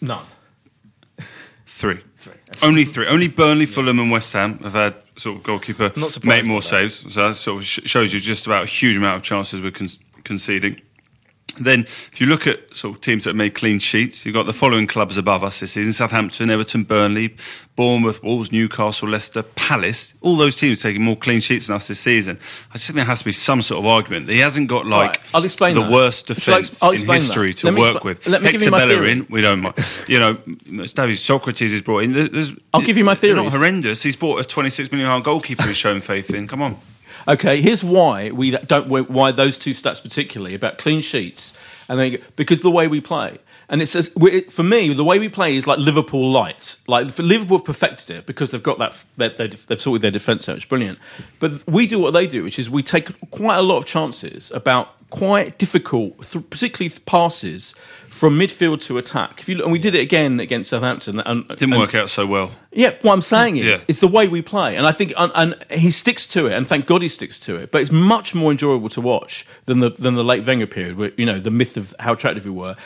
None. Three. Only three. Only Burnley, Fulham, and West Ham have had sort of goalkeeper make more saves. So that sort of shows you just about a huge amount of chances we're con- conceding. Then, if you look at sort of teams that have made clean sheets, you've got the following clubs above us this season: Southampton, Everton, Burnley, Bournemouth, Wolves, Newcastle, Leicester, Palace. All those teams taking more clean sheets than us this season. I just think there has to be some sort of argument. He hasn't got like Right, I'll explain the that. worst defence in history that. to work expl- with. let me give Hector you my theory. Bellerin, we don't mind. You know, David Sokratis is brought in. There's, I'll give you my they're Not horrendous. He's bought a 26 million pound goalkeeper who's shown faith in. Come on. Okay, here's why we don't why those two stats particularly about clean sheets and then because the way we play. And it says for me the way we play is like Liverpool light. Like Liverpool have perfected it because they've got that they, they've sorted their defence out. It's brilliant. But we do what they do, which is we take quite a lot of chances about quite difficult, particularly passes from midfield to attack. If you look, and we did it again against Southampton. And, Didn't and- work out so well. yeah, what I'm saying is, Yeah. it's the way we play, and I think, and, and he sticks to it, and thank God he sticks to it. But it's much more enjoyable to watch than the than the late Wenger period, where you know the myth of how attractive we were.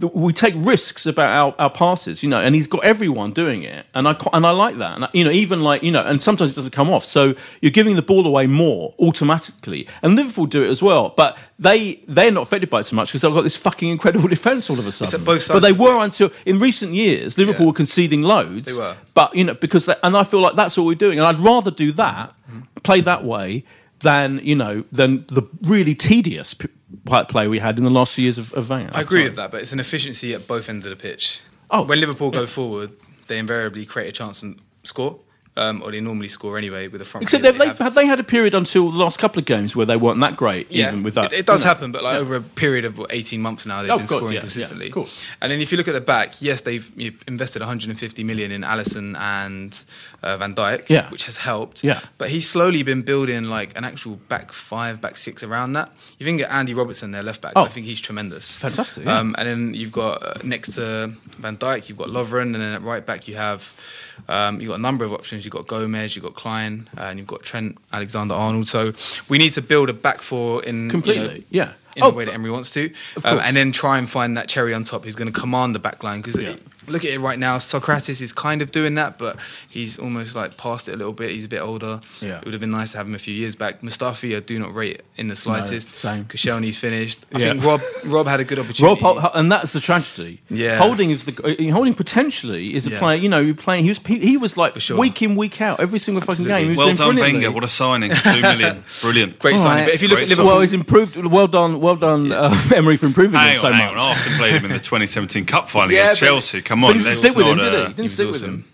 We take risks about our, our passes, you know, and he's got everyone doing it, and I and I like that, and I, you know, even like you know, and sometimes it doesn't come off, so you're giving the ball away more automatically, and Liverpool do it as well, but they they're not affected by it so much because they've got this fucking incredible defence all of a sudden. both sides but they were until in recent years, Liverpool Yeah. were conceding loads. They were. but you know, because they, and I feel like that's what we're doing, and I'd rather do that, mm-hmm. play that way. Than you know, than the really tedious p- play we had in the last few years of, of Wenger. I agree with that, but it's an efficiency at both ends of the pitch. Oh, when Liverpool go forward, they invariably create a chance and score, um, or they normally score anyway with the front. Except they've, they've, have. have they had a period until the last couple of games where they weren't that great, even with that. It, it does happen, but like over a period of what, 18 months now, they've Oh, been God, scoring yeah, yeah, consistently. of course. And then if you look at the back, yes, they've invested 150 million in Alisson and uh, Van Dijk, Yeah. which has helped. Yeah. But he's slowly been building like an actual back five, back six around that. You can get Andy Robertson, their left back. Oh. I think he's tremendous. Fantastic, yeah. Um, and then you've got uh, next to Van Dijk, you've got Lovren, and then at right back you have um, you've got a number of options. You've got Gomez, you've got Clyne, uh, and you've got Trent Alexander Arnold. So we need to build a back four in you know, Completely, yeah. in Oh, the way that Emery wants to, um, and then try and find that cherry on top who's going to command the back line. Because Yeah. Look at it right now, Sokratis is kind of doing that, but he's almost like past it a little bit. He's a bit older. Yeah. It would have been nice to have him a few years back. Mustafi, I do not rate in the slightest. same. Koscielny's finished. I Yeah. think Rob Rob had a good opportunity. Rob, and that's the tragedy. Yeah. Holding is the uh, holding potentially is a Yeah. player. You know, you're playing. He was he, he was like sure. week in week out every single fucking game. He was Well done, brilliantly. Wenger. What a signing. Two million. Brilliant. Great All signing. right. But if you look Great at Liverpool, Well, he's improved. Well done. Well done, uh, Emery, for improving Hang him so on, hang much. on. Arsenal played him in the 2017 Cup final Yeah, against Chelsea. Come but he didn't stick with him, did he? uh, He didn't stick with him.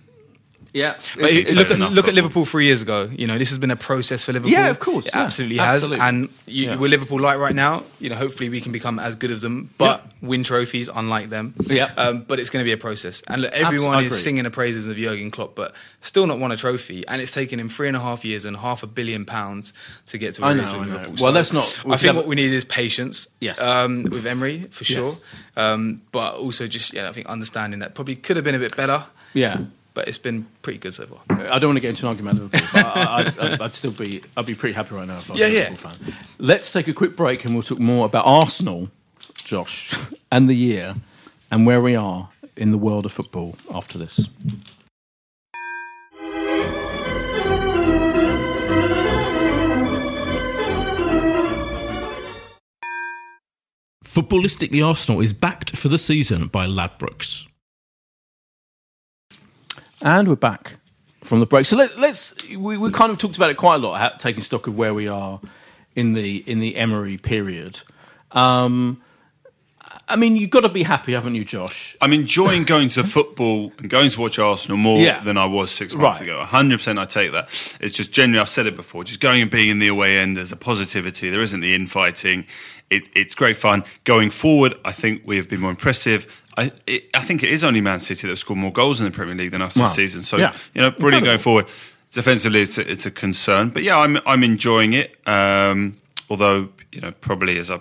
Yeah, But look, at, look at. Liverpool three years ago. You know, this has been a process for Liverpool. Yeah, of course, It yeah. absolutely Absolutely. has. And you, Yeah. with Liverpool like right now, you know, hopefully we can become as good as them, but win trophies unlike them. Yeah. Um, but it's going to be a process. And look, everyone is singing the praises of Jurgen Klopp, but still not won a trophy. And it's taken him three and a half years and half a billion pounds to get to where I he know, is with I know. Liverpool. Well, that's not- I think what we need is patience. Yes. Um, with Emery for sure. Yes. Um, but also just yeah, I think understanding that probably could have been a bit better. Yeah. But it's been pretty good so far. I don't want to get into an argument with Liverpool, but I, I, I'd, I'd still be, I'd be pretty happy right now if I was Yeah, a yeah. Fan. Let's take a quick break and we'll talk more about Arsenal, Josh, and the year, and where we are in the world of football after this. Footballistically Arsenal is backed for the season by Ladbrokes. And we're back from the break. So let, let's we, we kind of talked about it quite a lot, taking stock of where we are in the in the Emery period. Um, I mean, you've got to be happy, haven't you, Josh? I'm enjoying going to football and going to watch Arsenal more Yeah. than I was six months Right. ago. 100% I take that. It's just generally, I've said it before, just going and being in the away end, there's a positivity. There isn't the infighting. It, it's great fun. Going forward, I think we have been more impressive. I, it, I think it is only Man City that have scored more goals in the Premier League than us Wow. this season. So, Yeah. you know, brilliant Incredible. going forward. Defensively, it's a, it's a concern. But yeah, I'm, I'm enjoying it. Um, although, you know, probably as I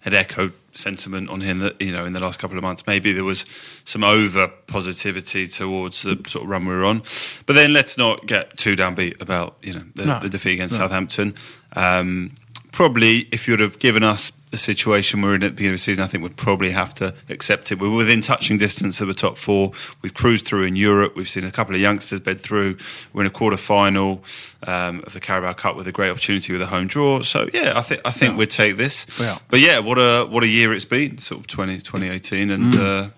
had echoed sentiment on him that you know in the last couple of months. Maybe there was some over positivity towards the sort of run we were on. But then let's not get too downbeat about you know the, No. the defeat against Southampton. Um, probably if you'd have given us the situation we're in at the beginning of the season I think we'd probably have to accept it we're within touching distance of the top four we've cruised through in Europe we've seen a couple of youngsters bed through we're in a quarter final um, of the Carabao Cup with a great opportunity with a home draw so yeah I think I think we'd take this Yeah. but yeah, what a what a year it's been, sort of 20, 2018. And Mm. uh,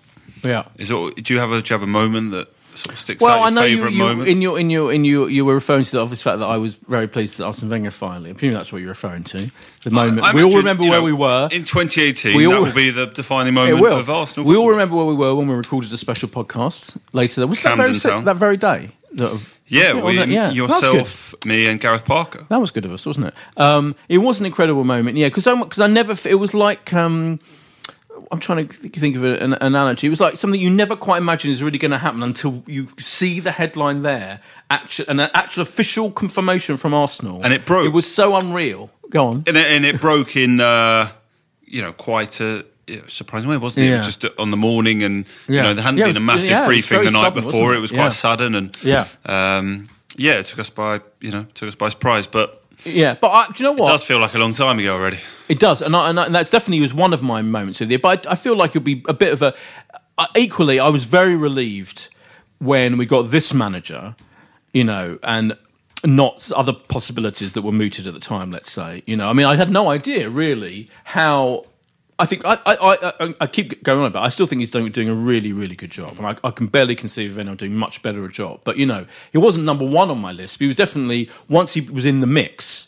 Yeah. is it, do you have a do you have a moment that sort of sticks Well, out? I know you, you moment? in your in your in your you were referring to the obvious fact that I was very pleased that Arsene Wenger finally. I presume that's what you're referring to. The moment I we all remember you where know, we were. in 2018. We that will be the defining moment of Arsenal. We all remember where we were when we recorded a special podcast later. That was that very, that very day. That Yeah, we, that- yeah. That was good. yourself, me, and Gareth Parker. That was good of us, wasn't it? Um, it was an incredible moment, yeah. Because I, cause I never, it was like um, I'm trying to think of an, an analogy. It was like something you never quite imagine is really going to happen until you see the headline there, actual, an actual official confirmation from Arsenal, And it broke. It was so unreal. Go on. and it, and it broke in, uh, you know, quite a surprising way, wasn't it? It was just on the morning, and Yeah. you know, there hadn't Yeah, it been a massive yeah, briefing the night sudden, before. It it? was Yeah. quite sudden, and Yeah. um, yeah, it took us by you know took us by surprise. But Yeah, but I, do you know what? It does feel like a long time ago already. It does, and, I, and, I, and that's definitely was one of my moments of the. year. But I, I feel like it'll be a bit of a. Uh, equally, I was very relieved when we got this manager, you know, and not other possibilities that were mooted at the time. Let's say, you know, I mean, I had no idea really how. I think I, I, I, I keep going on about. it. I still think he's doing, doing a really, really good job, and I, I can barely conceive of anyone doing much better a job. But you know, he wasn't number one on my list. But he was definitely once he was in the mix.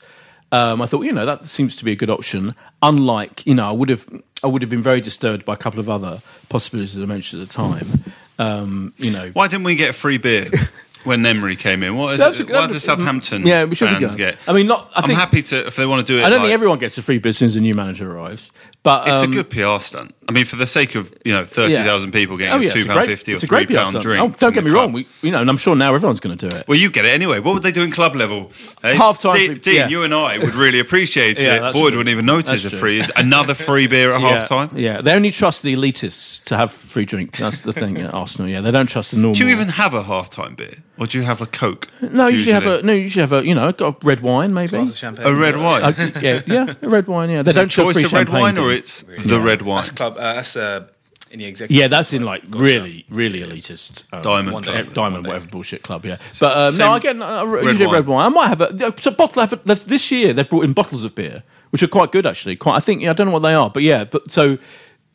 Um, I thought, you know, that seems to be a good option. Unlike, you know, I would have, I would have been very disturbed by a couple of other possibilities that I mentioned at the time. Um, you know, Why didn't we get free beer when Emery came in? What is That's it? a- Why does Southampton Yeah, we should fans get? I mean, not- I I'm happy to if they want to do it. I don't like- think everyone gets a free beer as soon as a new manager arrives. But It's um, a good PR stunt. I mean, for the sake of you know thirty thousand people getting Oh, yeah, a two it's pound fifty or it's a three stunt. drink. Oh, don't get me wrong. We, you know, and I'm sure now everyone's going to do it. Well, you get it anyway. What would they do in club level? Hey? Half-time Dean, free- Dean, yeah. you and I would really appreciate Yeah, it. Boyd true. wouldn't even notice That's a free another free beer at half time. Yeah, they only trust the elitists to have free drink. That's the thing at Arsenal. Yeah, they don't trust the normal. Do you even have a half time beer, or do you have a Coke? No, you usually have a no. You usually have a you know got a red wine maybe. Glass of champagne. a red wine. Uh, yeah, yeah, a red wine. Yeah, they Is don't show choice free of red champagne, wine, do or they? it's the red wine. That's club. Uh, that's uh, in the executive. Yeah, that's in like really, really elitist um, Diamond One Club. day. diamond, whatever bullshit club. Yeah, but um, Same no, I get uh, red usually wine. red wine. I might have a, a bottle. Of, they've- this year they've brought in bottles of beer, which are quite good actually. Quite, I think. Yeah, I don't know what they are, but yeah. But so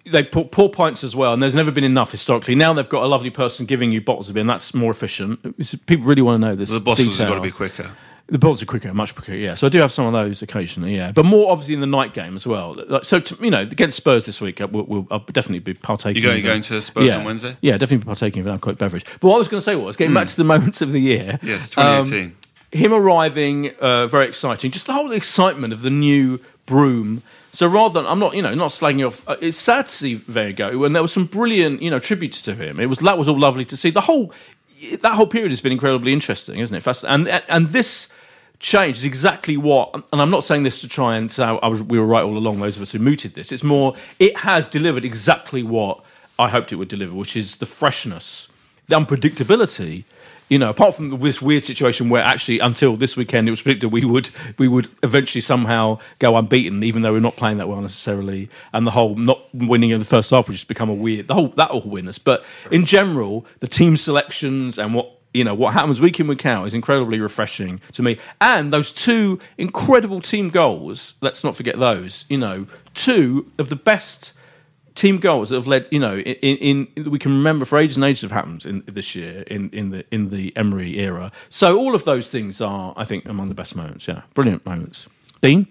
they put pour pints as well, and there's never been enough historically. Now they've got a lovely person giving you bottles of beer, and that's more efficient. It's- people really want to know this. The bottles detail. got to be quicker. The bottles are quicker, much quicker. Yeah, so I do have some of those occasionally. Yeah, but more obviously in the night game as well. Like, so to, you know, against Spurs this week, I will, will, I'll definitely be partaking. You going- going to Spurs yeah. on Wednesday? Yeah, definitely be partaking of an alcoholic beverage. But what I was going to say was getting back to the moments of the year. Hmm. Yes, um, 2018. him arriving, uh, very exciting. Just the whole excitement of the new broom. So rather than I'm not, you know, not slagging off. Uh, it's sad to see Wenger go, and there was some brilliant, you know, tributes to him. It was that was all lovely to see. The whole that whole period has been incredibly interesting, isn't it? Fast- And and this change is exactly what. And I'm not saying this to try and say I was, we were right all along. Those of us who mooted this, it's more. It has delivered exactly what I hoped it would deliver, which is the freshness, the unpredictability. You know, apart from this weird situation where actually until this weekend it was predicted we would we would eventually somehow go unbeaten, even though we're not playing that well necessarily, and the whole not winning in the first half would just become a weird the whole that all weirdness. But in general, the team selections and what you know what happens week in week out is incredibly refreshing to me. And those two incredible team goals, let's not forget those. You know, two of the best team goals that have led, you know, in, in we can remember for ages and ages have happened in this year in, in the in the Emery era. So all of those things are, I think, among the best moments. Yeah, brilliant moments. Dean,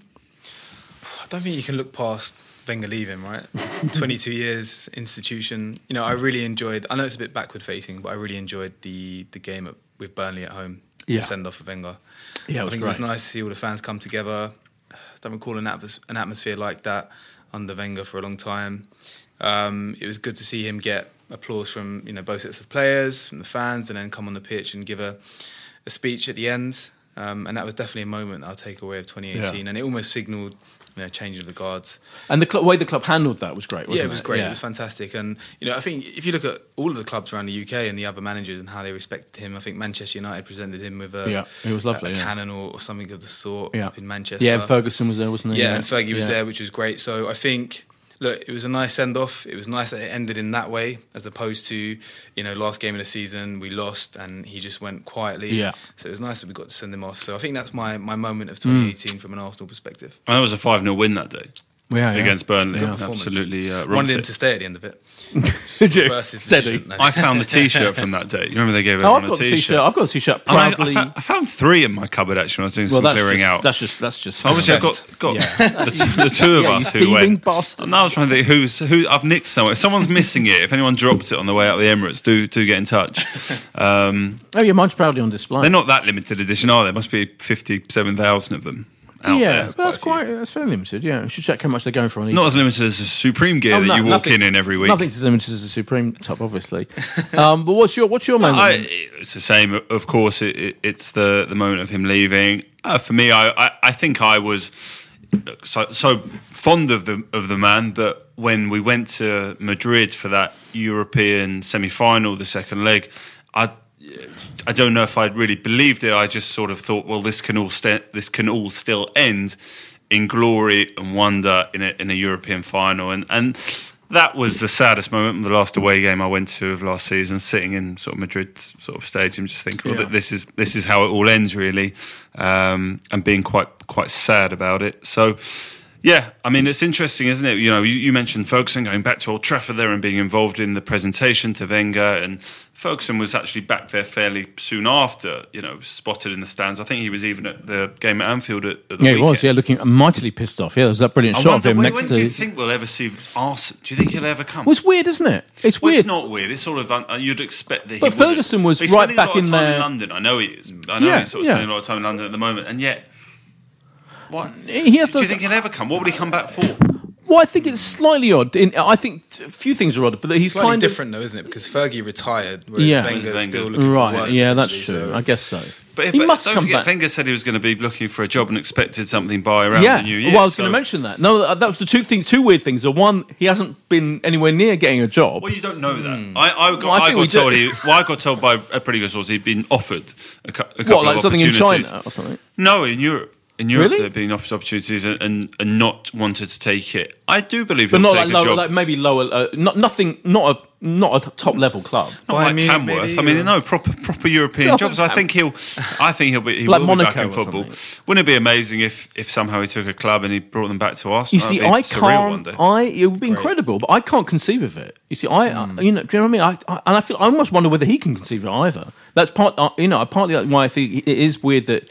I don't think you can look past Wenger leaving, right? 22 years institution. You know, I really enjoyed. I know it's a bit backward facing, but I really enjoyed the the game at, with Burnley at home. Yeah. The send off of Wenger. Yeah, it I was think it was nice to see all the fans come together. I don't recall an, atmos- an atmosphere like that under Wenger for a long time. Um, it was good to see him get applause from you know both sets of players, from the fans, and then come on the pitch and give a, a speech at the end. Um, and that was definitely a moment I'll take away of 2018, Yeah. and it almost signalled you know changing of the guards. and the cl- way the club handled that was great. Wasn't yeah, it was great. Yeah. It was fantastic. And you know, I think if you look at all of the clubs around the UK and the other managers and how they respected him, I think Manchester United presented him with a Yeah, it was lovely, a, a yeah. cannon or, or something of the sort Yeah. in Manchester. Yeah, Ferguson was there, wasn't he? Yeah, and Fergie was there, which was great. So I think, look, it was a nice send off. It was nice that it ended in that way, as opposed to, you know, last game of the season we lost and he just went quietly. Yeah. So it was nice that we got to send him off. So I think that's my my moment of Mm. 2018 from an Arsenal perspective. And that was a 5 0 win that day Yeah, yeah. against Burnley. Yeah. Absolutely uh, Wanted rocked him to stay at the end of it. Did you? Steady. No. I found the T-shirt from that day. You remember they gave Oh, everyone I've got a the T-shirt. t-shirt. I've got the t-shirt. And I, I, Proudly. found, I found three in my cupboard actually when I was doing well, some that's clearing just, out. That's just that's just. Obviously, I've got, got Yeah. the, two, the two of Yeah, us you who thieving went. bastard. Now I was trying to think who's who. I've nicked somewhere. If someone's missing it, if anyone dropped it on the way out of the Emirates, do do get in touch. Um, Oh, yeah, mine's proudly on display. they're not that limited edition, are there? Must be fifty-seven thousand of them. Out yeah, there. that's quite that's fairly limited. Yeah, you should check how much they're going for on eBay. Not as limited as the Supreme gear Oh, that you walk in in every week. Nothing's as limited as the Supreme top, obviously. um, but what's your what's your moment? I, it's the same, of course. It, it, it's the the moment of him leaving. Uh, for me, I, I, I think I was so, so fond of the of the man that when we went to Madrid for that European semi final, the second leg, I I don't know if I really believed it. I just sort of thought, well, this can all st- this can all still end in glory and wonder in a, in a European final, and and that was the saddest moment. The last away game I went to of last season, sitting in sort of Madrid sort of stadium, just thinking, well, Yeah. that this is this is how it all ends, really, um, and being quite quite sad about it. So. Yeah, I mean it's interesting, isn't it? You know, you, you mentioned Ferguson going back to Old Trafford there and being involved in the presentation to Wenger, and Ferguson was actually back there fairly soon after. You know, spotted in the stands. I think he was even at the game at Anfield at, at the Yeah, he was. Yeah, looking mightily pissed off. Yeah, there was that brilliant I shot of him when, next when to. do you think we'll ever see Arsenal? Do you think he'll ever come? well, it's weird, isn't it? It's Well, weird. it's not weird. It's sort of un- uh, you'd expect that. But wouldn't. Ferguson was He's right back a lot of in there- in London. I know he is. I know Yeah, he's sort of yeah. spending a lot of time in London at the moment, and yet. What? He has do you think he'll ever come? What would he come back for? Well, I think it's slightly odd. In, I think a few things are odd, but he's Slightly kind different though, isn't it? Because Fergie retired, whereas Yeah. Wenger's Wenger. still of looking for right. work, yeah, that's potentially, true. so- I guess so. But if, he must don't come forget, back. Wenger said he was going to be looking for a job and expected something by around yeah. the new year. well, I was so- going to mention that. No, that that was the two things. Two weird things. The one, he hasn't been anywhere near getting a job. Well, you don't know that. Hmm. I, I got, Well, I I think we got told he, well, I got told by a pretty good source he'd been offered a, cou- a couple what, like of something in opportunities. China or something? No, in Europe. In Europe, Really? there have been offered opportunities and, and, and not wanted to take it. I do believe But he'll not take like a lower, job. like maybe lower. Uh, not nothing. Not a not a top level club. Not Bayern like Munich, Tamworth. maybe, I mean, no proper proper European No, jobs. I think he'll. I think he'll be. He Like will be back Monaco in football. something. Wouldn't it be amazing if if somehow he took a club and he brought them back to Arsenal? You see, That'd be I can't. day. I it would be incredible, but I can't conceive of it. You see, I uh, you know, do you know what I mean? I, I and I feel I almost wonder whether he can conceive of it either. That's part. Uh, you know, partly why I think it is weird that.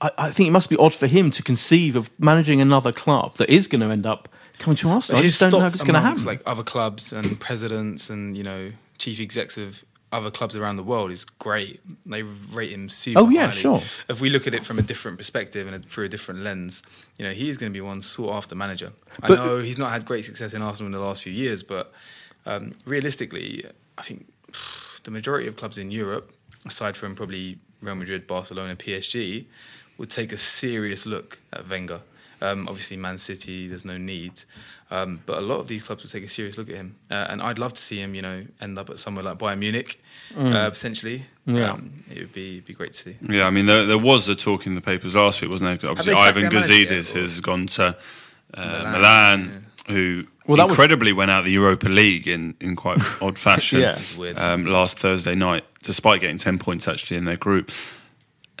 I, I think it must be odd for him to conceive of managing another club that is going to end up coming to Arsenal. I just don't know if it's going to happen. Like other clubs and presidents and you know chief execs of other clubs around the world is great. They rate him super. Oh, yeah, highly. sure. If we look at it from a different perspective and a, through a different lens, you know he is going to be one sought after manager. I know he's not had great success in Arsenal in the last few years, but um, realistically, I think the majority of clubs in Europe, aside from probably Real Madrid, Barcelona, PSG, would take a serious look at Wenger. Um, obviously, Man City, there's no need. Um, but a lot of these clubs would take a serious look at him. Uh, and I'd love to see him, you know, end up at somewhere like Bayern Munich, uh, potentially. Mm. Yeah. Um, it would be, be great to see. Yeah, I mean, there, there was a talk in the papers last week, wasn't there? Obviously, Ivan their manager yet, Gazidis or- has gone to uh, Milan, Milan, who Well, that was- incredibly went out the Europa League in, in quite odd fashion Yeah. Um, last Thursday night, despite getting 10 points actually in their group.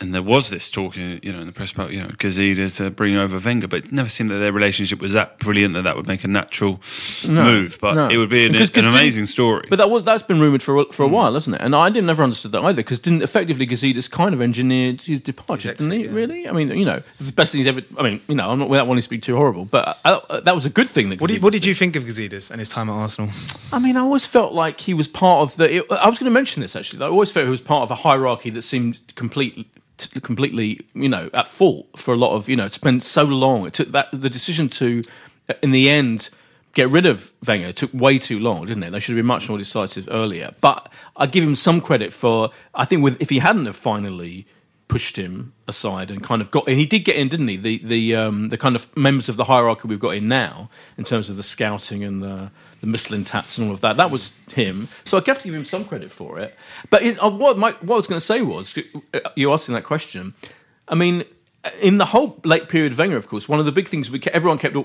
And there was this talk, uh, you know, in the press about you know Gazidis to bring over Wenger, but it never seemed that their relationship was that brilliant that that would make a natural move. But no. it would be an, Because- an 'cause didn't- amazing story. But that was that's been rumored for a- for a while, hasn't it? And I didn't never understood that either because didn't effectively Gazidis kind of engineered his departure, His didn't he? yeah. Really? I mean, you know, the best thing he's ever. I mean, you know, I'm not without wanting to speak too horrible, but uh, uh, that was a good thing. That What, do you, Gazidis what did you think of Gazidis and his time at Arsenal? I mean, I always felt like he was part of the. It, I was going to mention this actually. I always felt he was part of a hierarchy that seemed complete, completely, you know, at fault for a lot of, you know, it's been so long. It took that the decision to, in the end, get rid of Wenger took way too long, didn't it? They should have been much more decisive earlier. But I give him some credit for. I think with if he hadn't have finally pushed him aside and kind of got and he did get in didn't he the the um, the kind of members of the hierarchy we've got in now in terms of the scouting and the the Mislintats and all of that that was him so I have to give him some credit for it but it, uh, what my, what I was going to say was uh, you asking that question I mean in the whole late period of Wenger of course one of the big things we kept, everyone kept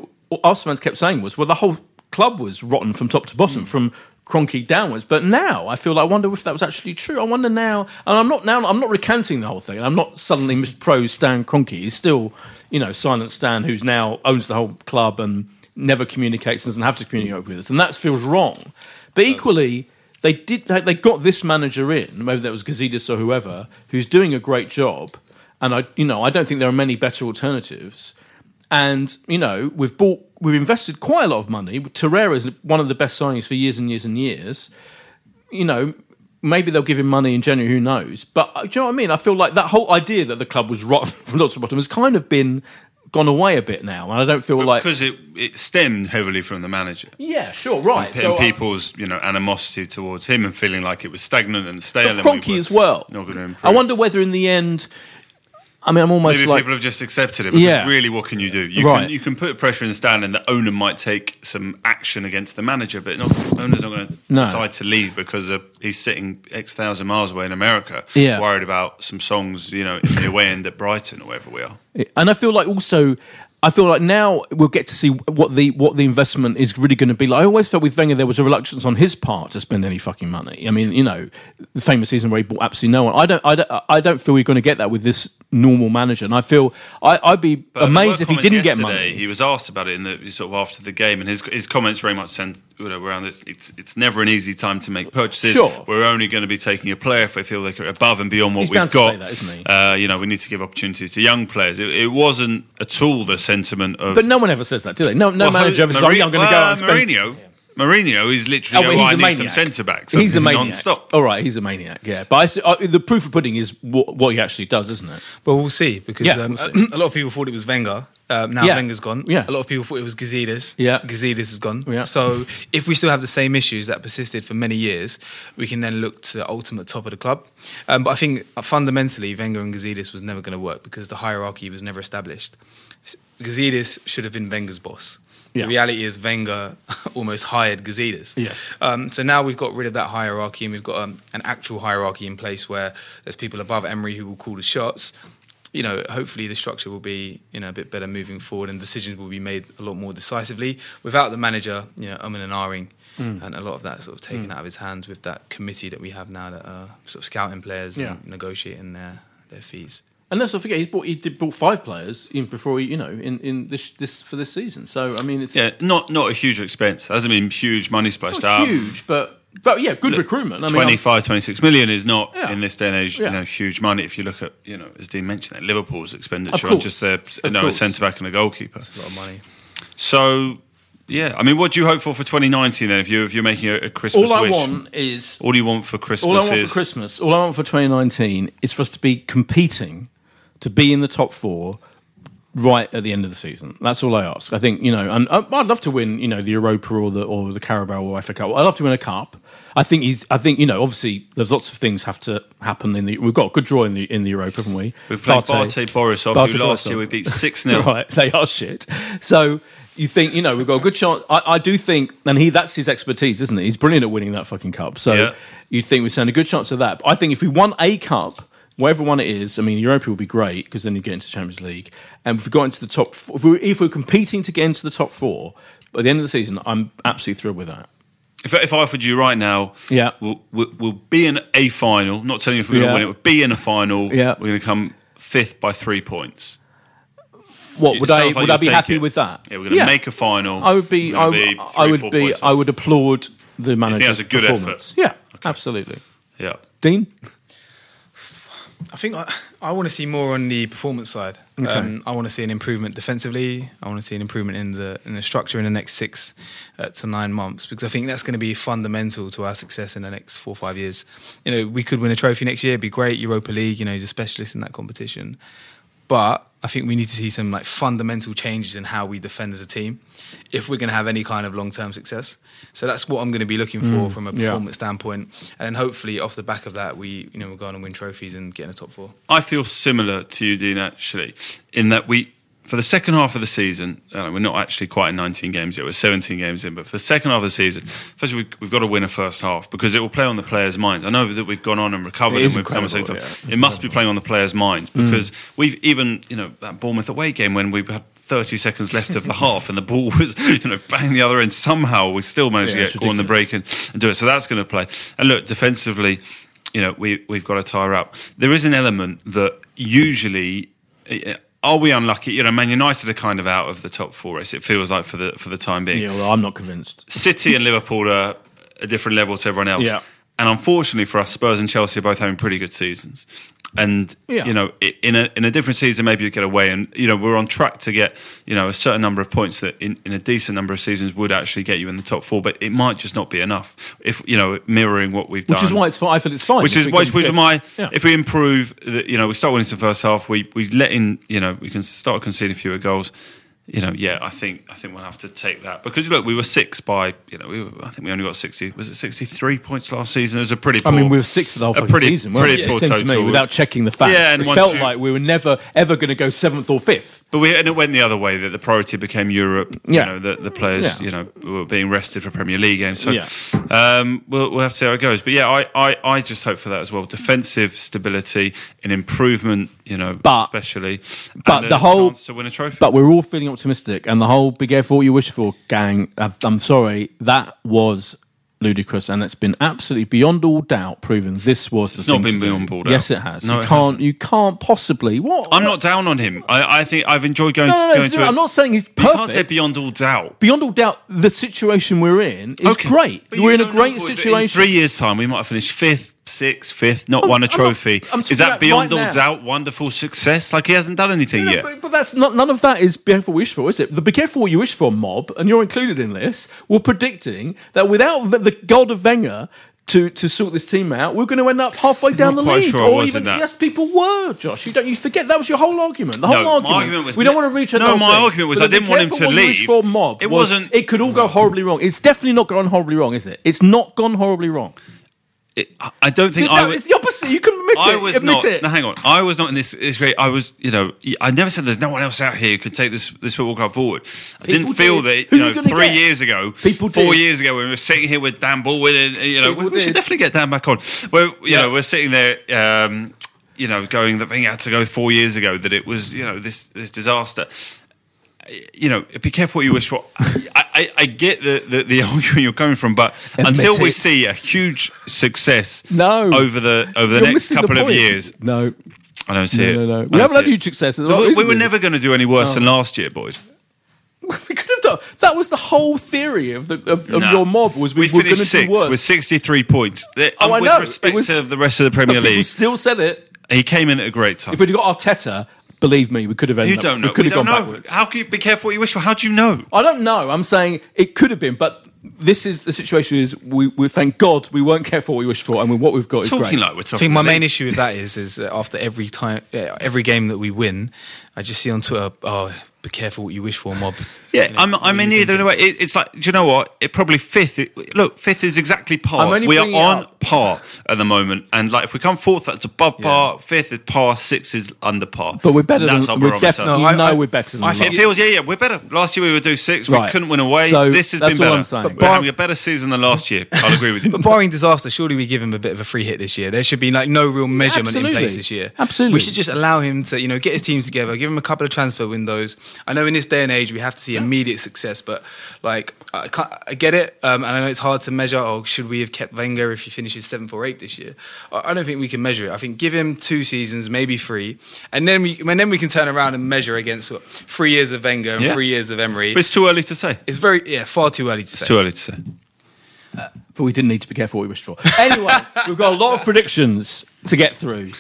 Arsenal fans kept saying was well the whole club was rotten from top to bottom from Kroenke downwards. But now I feel like I wonder if that was actually true. I wonder now, and I'm not now. I'm not recanting the whole thing. I'm not suddenly Mr. Pro Stan Kroenke. He's still, you know, Silent Stan, who's now owns the whole club and never communicates and doesn't have to communicate with us, and that feels wrong. But equally. They did. They they got this manager in, whether that was Gazidis or whoever, who's doing a great job. And I, you know, I don't think there are many better alternatives. And you know, we've bought, we've invested quite a lot of money. Torreira is one of the best signings for years and years and years. You know, maybe they'll give him money in January. Who knows? But uh, do you know what I mean? I feel like that whole idea that the club was rotten from lots of bottom has kind of been gone away a bit now, and I don't feel like because it, it stemmed heavily from the manager. yeah, sure, right. and So, uh, people's you know animosity towards him and feeling like it was stagnant and stale. but and we as well. Not going to improve. I wonder whether in the end, I mean, I'm almost Maybe like people have just accepted it. Because Yeah. really, what can you do? You Right. can you can put pressure in the stand, and the owner might take some action against the manager, but not, the owner's not going to No. decide to leave because uh, he's sitting x thousand miles away in America, Yeah. worried about some songs, you know, in the away end at Brighton or wherever we are. And I feel like also, I feel like now we'll get to see what the what the investment is really going to be like. I always felt with Wenger there was a reluctance on his part to spend any fucking money. I mean, you know, the famous season where he bought absolutely no one. I don't, I don't, I don't feel we're going to get that with this normal manager. And I feel I, I'd be But amazed if he didn't get money. He was asked about it in the sort of after the game, and his his comments very much sent you know, around this. It's it's never an easy time to make purchases. Sure. we're only going to be taking a player if they feel they're above and beyond what He's we've got. that, isn't he? Uh, you know, we need to give opportunities to young players. It, it wasn't at all the sentiment of. But no one ever says that, do they? No, no Well, manager ever says, Mourinho- "Oh, I'm going to go well, out and spend." Mourinho. Mourinho is literally. Oh, Oh, well, I he's a need some centre backs. He's a maniac. non-stop. All right, he's a maniac. Yeah, but I, th- uh, the proof of pudding is what, what he actually does, isn't it? Well, we'll see because Yeah, um, we'll see. a lot of people thought it was Wenger. Um, now Yeah. Wenger's gone. Yeah. A lot of people thought it was Gazidis. Yeah. Gazidis is gone. Yeah. So if we still have the same issues that persisted for many years, we can then look to ultimate top of the club. Um, but I think uh, fundamentally, Wenger and Gazidis was never going to work because the hierarchy was never established. Gazidis should have been Wenger's boss. Yeah. The reality is Wenger almost hired Gazidis. Yeah. Um, so now we've got rid of that hierarchy and we've got um, an actual hierarchy in place where there's people above Emery who will call the shots. You know, hopefully the structure will be you know a bit better moving forward and decisions will be made a lot more decisively without the manager you know umming and ahhing Hmm. and a lot of that sort of taken out of his hands with that committee that we have now that are sort of scouting players Yeah. and negotiating their their fees. And let's not forget, he bought he did bought five players in before he, you know, in, in this this for this season. So I mean, it's Yeah, not not a huge expense. Hasn't been huge money splashed not out. huge, but but yeah, good recruitment. I mean, 25, 26 million is not Yeah. in this day and age, Yeah. you know, huge money. If you look at, you know, as Dean mentioned, that Liverpool's expenditure Of on just their, you know, a centre back and a goalkeeper. A lot of money. So, yeah, I mean, what do you hope for for 2019 then? If you if you're making a, a Christmas all I wish, want is all you want for Christmas all I want is for Christmas. All I want for 2019 is for us to be competing to be in the top four right at the end of the season. That's all I ask. I think you know, and I- I'd love to win, you know, the Europa or the or the Carabao or FA Cup. I'd love to win a cup. I think he's. I think you know. Obviously, there's lots of things have to happen in the. We've got a good draw in the in the Europa, haven't we? We've played. BATE Borisov, BATE who last Borisov. year we beat 6 0. right, they are shit. So you think you know we've got a good chance. I, I do think, and he that's his expertise, isn't it? He's brilliant at winning that fucking cup. So Yeah. you'd think we stand a good chance of that. But I think if we won a cup. Whatever one it is, I mean, Europa would be great because then you get into the Champions League. And if we got into the top, four, if, we, if we're competing to get into the top four by the end of the season, I'm absolutely thrilled with that. If, if I offered you right now, Yeah. we'll, we'll, we'll be in a final. Not telling you if we're going Yeah. to win it. We'll be in a final. Yeah. We're going to come fifth by three points. What would I like would I be happy it. with that? Yeah, we're going to make a final. I would be. I, be I would be. I would applaud the manager's that's a good performance. effort? Yeah, absolutely. Yeah. Dean. I think I, I want to see more on the performance side. Um, I want to see an improvement defensively. I want to see an improvement in the in the structure in the next six uh, to nine months because I think that's going to be fundamental to our success in the next four or five years. You know, we could win a trophy next year, it'd be great. Europa League, you know, he's a specialist in that competition. But I think we need to see some like fundamental changes in how we defend as a team if we're going to have any kind of long term success. So that's what I'm going to be looking for mm, from a yeah. performance standpoint, and then hopefully off the back of that, we you know we'll go on and win trophies and get in the top four. I feel similar to you, Dean, actually, in that we, for the second half of the season, uh, we're not actually quite in 19 games yet, we're 17 games in, but for the second half of the season, first of all, we've, we've got to win a first half because it will play on the players' minds. I know that we've gone on and recovered It and we've become a incredible, second yeah. It must be playing on the players' minds because we've even, you know, that Bournemouth away game when we had 30 seconds left of the half and the ball was, you know, bang the other end. Somehow we still managed Yeah, to get caught in the break and, and do it. So that's going to play. And look, defensively, you know, we, we've got to tire up. There is an element that usually, are we unlucky? You know, Man United are kind of out of the top four race. It feels like for the for the time being. Yeah, well, I'm not convinced. City and Liverpool are a different level to everyone else. Yeah. And unfortunately for us, Spurs and Chelsea are both having pretty good seasons. And Yeah. you know, in a in a different season, maybe you get away, and you know, we're on track to get you know a certain number of points that in, in a decent number of seasons would actually get you in the top four. But it might just not be enough if you know mirroring what we've done, Which is why it's fine. I feel it's fine. Which is which, which is my Yeah. if we improve, the, you know, we start winning the first half, we we let in, you know, we can start conceding fewer goals. You know, yeah, I think I think we'll have to take that because look, we were six by you know, we were, I think we only got sixty. Was it sixty three points last season? It was a pretty. I mean, we were sixth the whole a pretty, season. Pretty we? poor seemed to me, total. without checking the facts. Yeah, and it felt you- like we were never ever going to go seventh or fifth. But we and it went the other way that the priority became Europe. Yeah. You know, the, the players, Yeah. you know, were being rested for Premier League games. So Yeah. um, we'll, we'll have to see how it goes. But yeah, I, I, I just hope for that as well. Defensive stability, an improvement, you know, But- especially. but the whole- to win a trophy. But we're all feeling optimistic, and the whole "be careful what you wish for" gang. I've- I'm sorry, that was ludicrous, and it's been absolutely beyond all doubt proven this was the It's not been beyond all doubt. Yes, it has. No, you can't. hasn't. You can't possibly. What? I'm not down on him. I, I think I've enjoyed going No, to no, no. going not- a- I'm not saying he's perfect. you can't say beyond all doubt. Beyond all doubt, the situation we're in is Okay. great. But We're in a great know, in situation. three years' time, we might have finished fifth, sixth, fifth, not I'm- won a I'm not- trophy. I'm Is that beyond right all doubt wonderful success? Like he hasn't done anything No, yet. but, but that's not none of that is be careful what you wish for, is it? The be careful what you wish for mob, and you're included in this. We're predicting that without the, the god of Wenger to, to sort this team out, we're going to end up halfway down the league, sure or was even that. yes, people were. Josh, you don't you forget that was your whole argument. The whole No, argument. argument was we don't want to reach. No, my thing. argument was I didn't want him to careful what you wish leave. For mob, It was- wasn't- It could all go horribly wrong. It's definitely not gone horribly wrong, is it? It's not gone horribly wrong. It- I- don't think No, I was. it's the opposite. You can admit I it. was admit not. it. No, hang on. I was not in this. It's great. I was. You know. I never said there's no one else out here who could take this this football club forward. I People didn't feel did. that. You are know, you three get? years ago, People four did. years ago, when we were sitting here with Dan Baldwin, and you know, we, People we should definitely get Dan back on. Well, you Yeah. know, we're sitting there. Um, you know, going the thing had to go four years ago that it was. You know, this this disaster. You know, be careful what you wish for. I, I, I get the, the, the argument you're coming from, but Admit until we see a huge success No. over the over the You're next missing the couple of years, No, I don't see no, it. no, no. We haven't had it. huge success. We, we were never going to do any worse than oh. last year, boys. We could have done. That was the whole theory of the of, of Nah. your mob was we, we were going to do worse. with 63 points. The- Oh, I with know. respect was- to the rest of the Premier League, still said it. he came in at a great time. If we'd got Arteta, believe me, we could have ended you don't know. We could We have don't gone know. backwards. How can you be careful what you wish for? How do you know? I don't know. I'm saying it could have been, but this is the situation. Is we, we thank God we weren't careful what we wished for, and we, what we've got is Talking great. like we're talking. I think my main league. issue with that is is that after every time, every game that we win, I just see on Twitter, "Oh, be careful what you wish for, mob." Yeah, You know, I'm, I'm in either way. It, it's like, do you know what? It probably fifth. It, look, fifth is exactly par. I'm only We are on up. par at the moment, and like if we come fourth, that's above par. Fifth is par. Sixth is under par. But we're better That's than our we're definitely. No, I- you know I- we're better than. I think It feels, yeah, yeah, we're better. Last year we would do six. We Right. couldn't win away. So this has been better. I'm saying. We're having a better season than last year. I'll agree with you. But barring disaster, surely we give him a bit of a free hit this year. There should be like no real measurement in place this year. Absolutely. we should just allow him to you know get his teams together, give him a couple of transfer windows. I know in this day and age we have to see immediate success, but like I, can't, I get it, um, and I know it's hard to measure. Oh, should we have kept Wenger if he finishes seventh or eighth this year? I, I don't think we can measure it. I think give him two seasons, maybe three, and then we and then we can turn around and measure against what, three years of Wenger and Yeah. three years of Emery. But it's too early to say. It's very yeah, far too early to say. Too early to say. but we didn't need to be careful what we wished for. Anyway, we've got a lot of predictions to get through.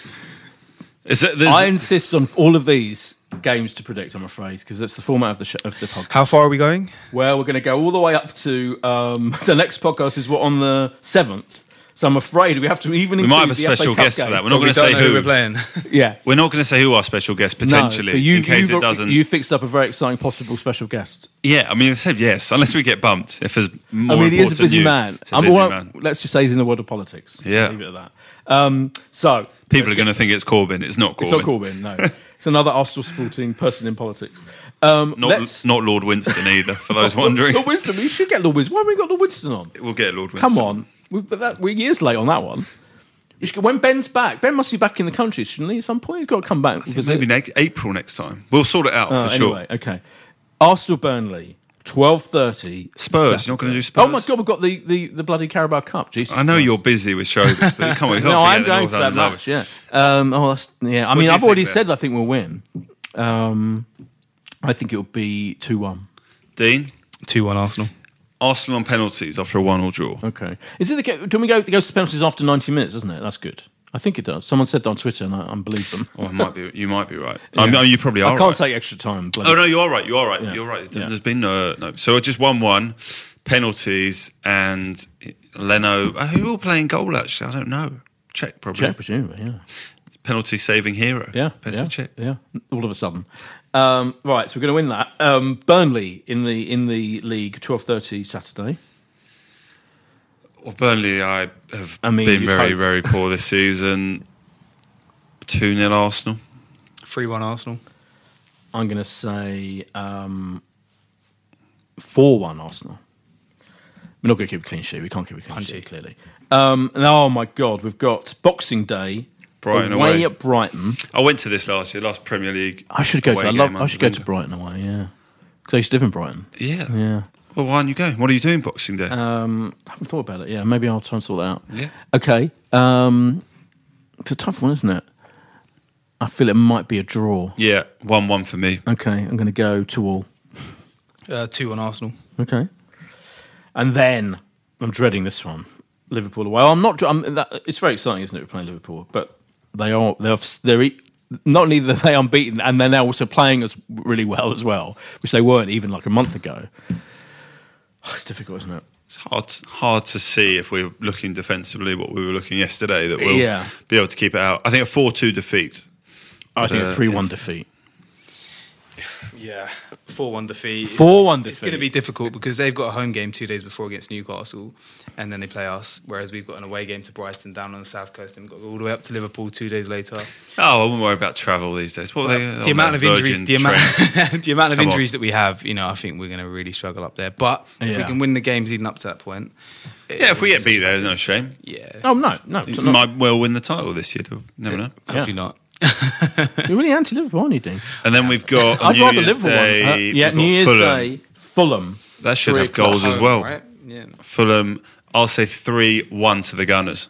Is it, I insist on all of these games to predict. I'm afraid because that's the format of the sh- of the podcast. How far are we going? Well, we're going to go all the way up to um, the next podcast is what on the seventh. So I'm afraid we have to even. we might have a the special Cup guest for that. We're not going to say know who. we're playing. Yeah, We're not going to say who our special guest potentially, No, you, in case you've- it doesn't. You fixed up a very exciting possible special guest. yeah, I mean, I said yes, unless we get bumped. If there's more I mean, he is a busy news. man. It's a I'm busy all- man. Let's just say he's in the world of politics. Yeah. leave it at that. Um, so People are going to think it's Corbyn. It's not Corbyn. It's not Corbyn, no. it's another Arsenal supporting person in politics. Um, Not, let's- not Lord Winston either, for those wondering. Lord Winston, we should get Lord Winston. Why haven't we got Lord Winston on? We'll get Lord Winston. Come on. We, but that, we're years late on that one. You should- When Ben's back, Ben must be back in the country, shouldn't he? At some point, he's got to come back. visit. Maybe next, April next time. We'll sort it out Oh, for sure. anyway, okay. Arsenal Burnley, twelve thirty. Spurs, you're not gonna do Spurs? Oh my god, we've got the, the, the bloody Carabao Cup. Jesus I know Christ. you're busy with shows, but come on, you can't No, I'm forget the going to that Northampton match. Yeah. Um, oh, that's yeah. I do mean, you I've already think said I think we'll win. Um, I think it'll be two one. Dean, Two one Arsenal. Arsenal on penalties after a one-all draw. Okay. Is it the ca- can we go? It goes to penalties after ninety minutes, Isn't it? That's good. I think it does. Someone said that on Twitter, and I, I believe them. Oh, it might be. You might be right. I mean, you probably are. I can't right. take extra time. bloody- Oh no, you are right. You are right. Yeah. You're right. Yeah. There's been no, no. So just one-one, penalties, and Leno. Uh, who will play in goal? Actually, I don't know. Cech probably. Cech, presumably. Yeah. Penalty saving hero. Yeah. Petr yeah. Cech. Yeah. All of a sudden. Um, right, so we're going to win that. Um, Burnley in the in the league, twelve thirty Saturday. Well, Burnley, I have I mean, been very, hope. very poor this season. 2 0 Arsenal. Three one Arsenal. I'm going to say um, four one Arsenal. We're not going to keep a clean sheet. We can't keep a clean Punchy. sheet clearly. Um, and oh my God, we've got Boxing Day. Brighton away, away. at Brighton. I went to this last year, last Premier League. I should go to. I love. I should go to Brighton away. Yeah, because I used to live in Brighton. Yeah. Yeah. Well, why aren't you going? What are you doing Boxing Day? Um, I haven't thought about it. Yeah, maybe I'll try and sort that out. Yeah. Okay. Um, it's a tough one, isn't it? I feel it might be a draw. yeah, 1 1 for me. Okay, I'm going to go to all. Uh, two on Arsenal. Okay. And then I'm dreading this one. Liverpool away. I'm not. I'm, that, it's very exciting, isn't it? We're playing Liverpool, but they are. They're. they're e- not only that they unbeaten, and they're now also playing us really well as well, which they weren't even like a month ago. It's difficult, isn't it? It's hard, hard to see if we're looking defensively what we were looking yesterday that we'll Yeah. be able to keep it out. I think a 4 2 defeat. I think uh, a three-one defeat. Yeah, four one defeat. 4-1 defeat. It's going to be difficult because they've got a home game two days before against Newcastle, and then they play us. Whereas we've got an away game to Brighton down on the south coast, and we've got all the way up to Liverpool two days later. Oh, I wouldn't worry about travel these days. What are they, the amount of injuries, the amount, the amount of Come on. injuries that we have, you know, I think we're going to really struggle up there. But if we can win the games leading up to that point, Yeah, if we get beat there, there's no shame. yeah, Oh no, no, You might well win the title this year. though. Never know. hopefully not. You're really anti-Liverpool, aren't you, Dean? And then we've got on I'd New rather Year's Liverpool. Day. one. Uh, yeah, New Year's Fulham. Day, Fulham. That should Three have goals as Home, well. right? Yeah. Fulham, I'll say 3 1 to the Gunners.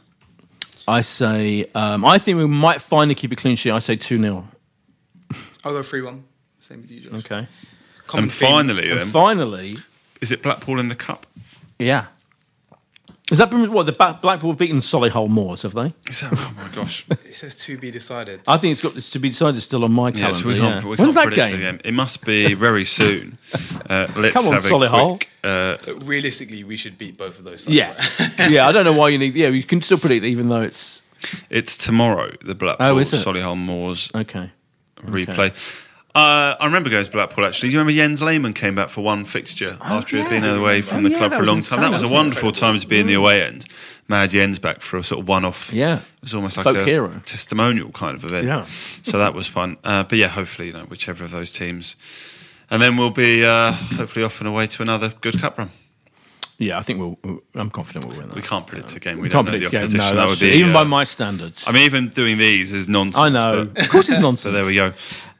I say. Um, I think we might finally keep a clean sheet. I say two 0 I'll go three one. Same as you, Josh. Okay. Common and theme. finally, And then, finally, is it Blackpool in the Cup? yeah. Has that been what the Ba- Blackpool have beaten Solihull Moors? Have they? Is that, oh my gosh. it says to be decided. I think it's got it's to be decided still on my Yeah, calendar. so we can't, yeah. we When's can't that game? the game. It must be very soon. Uh, let's Come on, have a Solihull. quick. Uh, Realistically, we should beat both of those. Sides, Yeah, right? yeah. I don't know why you need. Yeah, you can still predict, even though it's it's tomorrow, the Blackpool Oh, is? Solihull Moors okay. replay. Uh, I remember going to Blackpool actually. Do you remember Jens Lehmann came back for one fixture after he'd been away from Oh, the yeah, club that for a long time? That insane. was a wonderful time to be in the away end. Mad Jens back for a sort of one off. Yeah. It was almost like Folk a hero. testimonial kind of event. Yeah. so that was fun. Uh, but yeah, hopefully, you know, whichever of those teams. And then we'll be uh, hopefully off and away to another good cup run. Yeah, I think we'll. I'm confident we'll win that. We can't predict a game. We, We don't can't know the predict the game. opposition. No, that would be, even uh, by my standards. I mean, even doing these is nonsense. I know. but- Of course, it's nonsense. So there we go.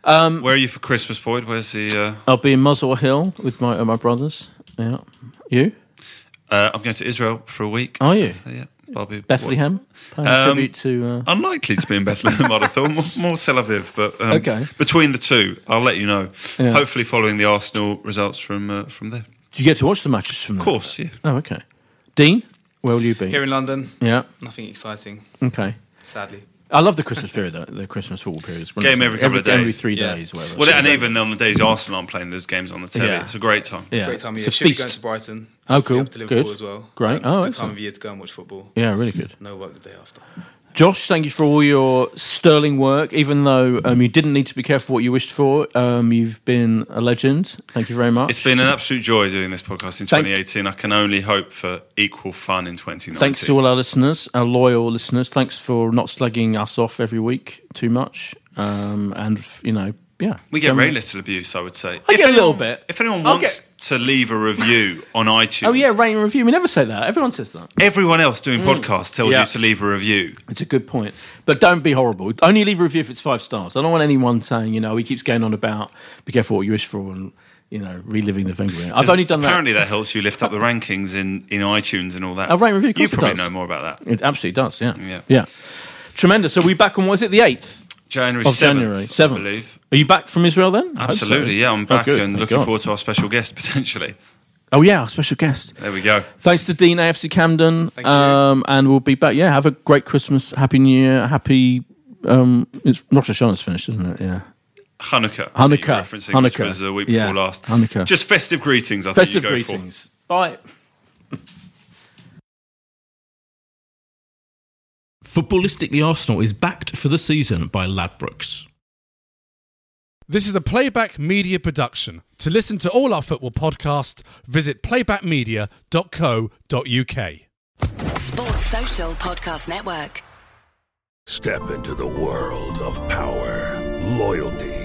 Um, Where are you for Christmas, Boyd? Where's the? Uh, I'll be in Muswell Hill with my uh, my brothers. Yeah, you uh, I'm going to Israel for a week. Are you? So, yeah, I'll be Bethlehem. Um, tribute to. Uh, Unlikely to be in Bethlehem, I'd have thought. More, more Tel Aviv, but um, Okay. between the two, I'll let you know. Yeah. Hopefully, following the Arsenal results from uh, from there. do you get to watch the matches from Of there? course, yeah. Oh, okay. Dean, where will you be? Here in London, yeah. nothing exciting, Okay. sadly. I love the Christmas period, though, the Christmas football period. Game every couple of days. Every three Yeah. days, whatever. Well, and even on the days Arsenal aren't playing, there's games on the telly. Yeah. It's a great time. yeah. Great time of It's year. a Should be going to Brighton. Oh, cool. Up to Liverpool Good. as well. Great. Uh, Oh, good excellent. time of year to go and watch football. Yeah, really good. No work the day after. Josh, thank you for all your sterling work. Even though um, you didn't need to be careful what you wished for, um, you've been a legend. Thank you very much. It's been an absolute joy doing this podcast in Thank- 2018. I can only hope for equal fun in 2019. Thanks to all our listeners, our loyal listeners. Thanks for not slugging us off every week too much. Um, and, you know, yeah. We get generally- very little abuse, I would say. I If get a little anyone- bit. If anyone I'll wants get- to leave a review on iTunes, Oh, yeah, rate and review. We never say that. Everyone says that. everyone else doing podcasts tells Mm. Yeah. you to leave a review. It's a good point. But don't be horrible. Only leave a review if it's five stars. I don't want anyone saying, you know, he keeps going on about be careful what you wish for and, you know, reliving the Wenger. I've only done that. Apparently, that helps you lift up the rankings in, in iTunes and all that. Oh, rate review, You probably does. know more about that. It absolutely does, yeah. Yeah. Yeah. Tremendous. So we back on, was it the 8th January of 7th, January? 7th. believe. Are you back from Israel then? Hope so. Absolutely, yeah. I'm Oh, back good, and thank looking God. forward to our special guest potentially. Oh, yeah, our special guest. There we go. Thanks to Dean AFC Camden. Thank you. um, and we'll be back. Yeah, have a great Christmas. Happy New Year. Happy. Um, it's Rosh Hashanah's finished, isn't it? Yeah. Hanukkah. I think you're Hanukkah. Referencing, which Hanukkah. was a week Yeah, before last. Hanukkah. Just festive greetings, I Festive think you go greetings. Bye. Footballistically Arsenal is backed for the season by Ladbrokes. This is a Playback Media production. To listen to all our football podcasts, visit playbackmedia.co.uk. Sports Social Podcast Network. Step into the world of power, loyalty,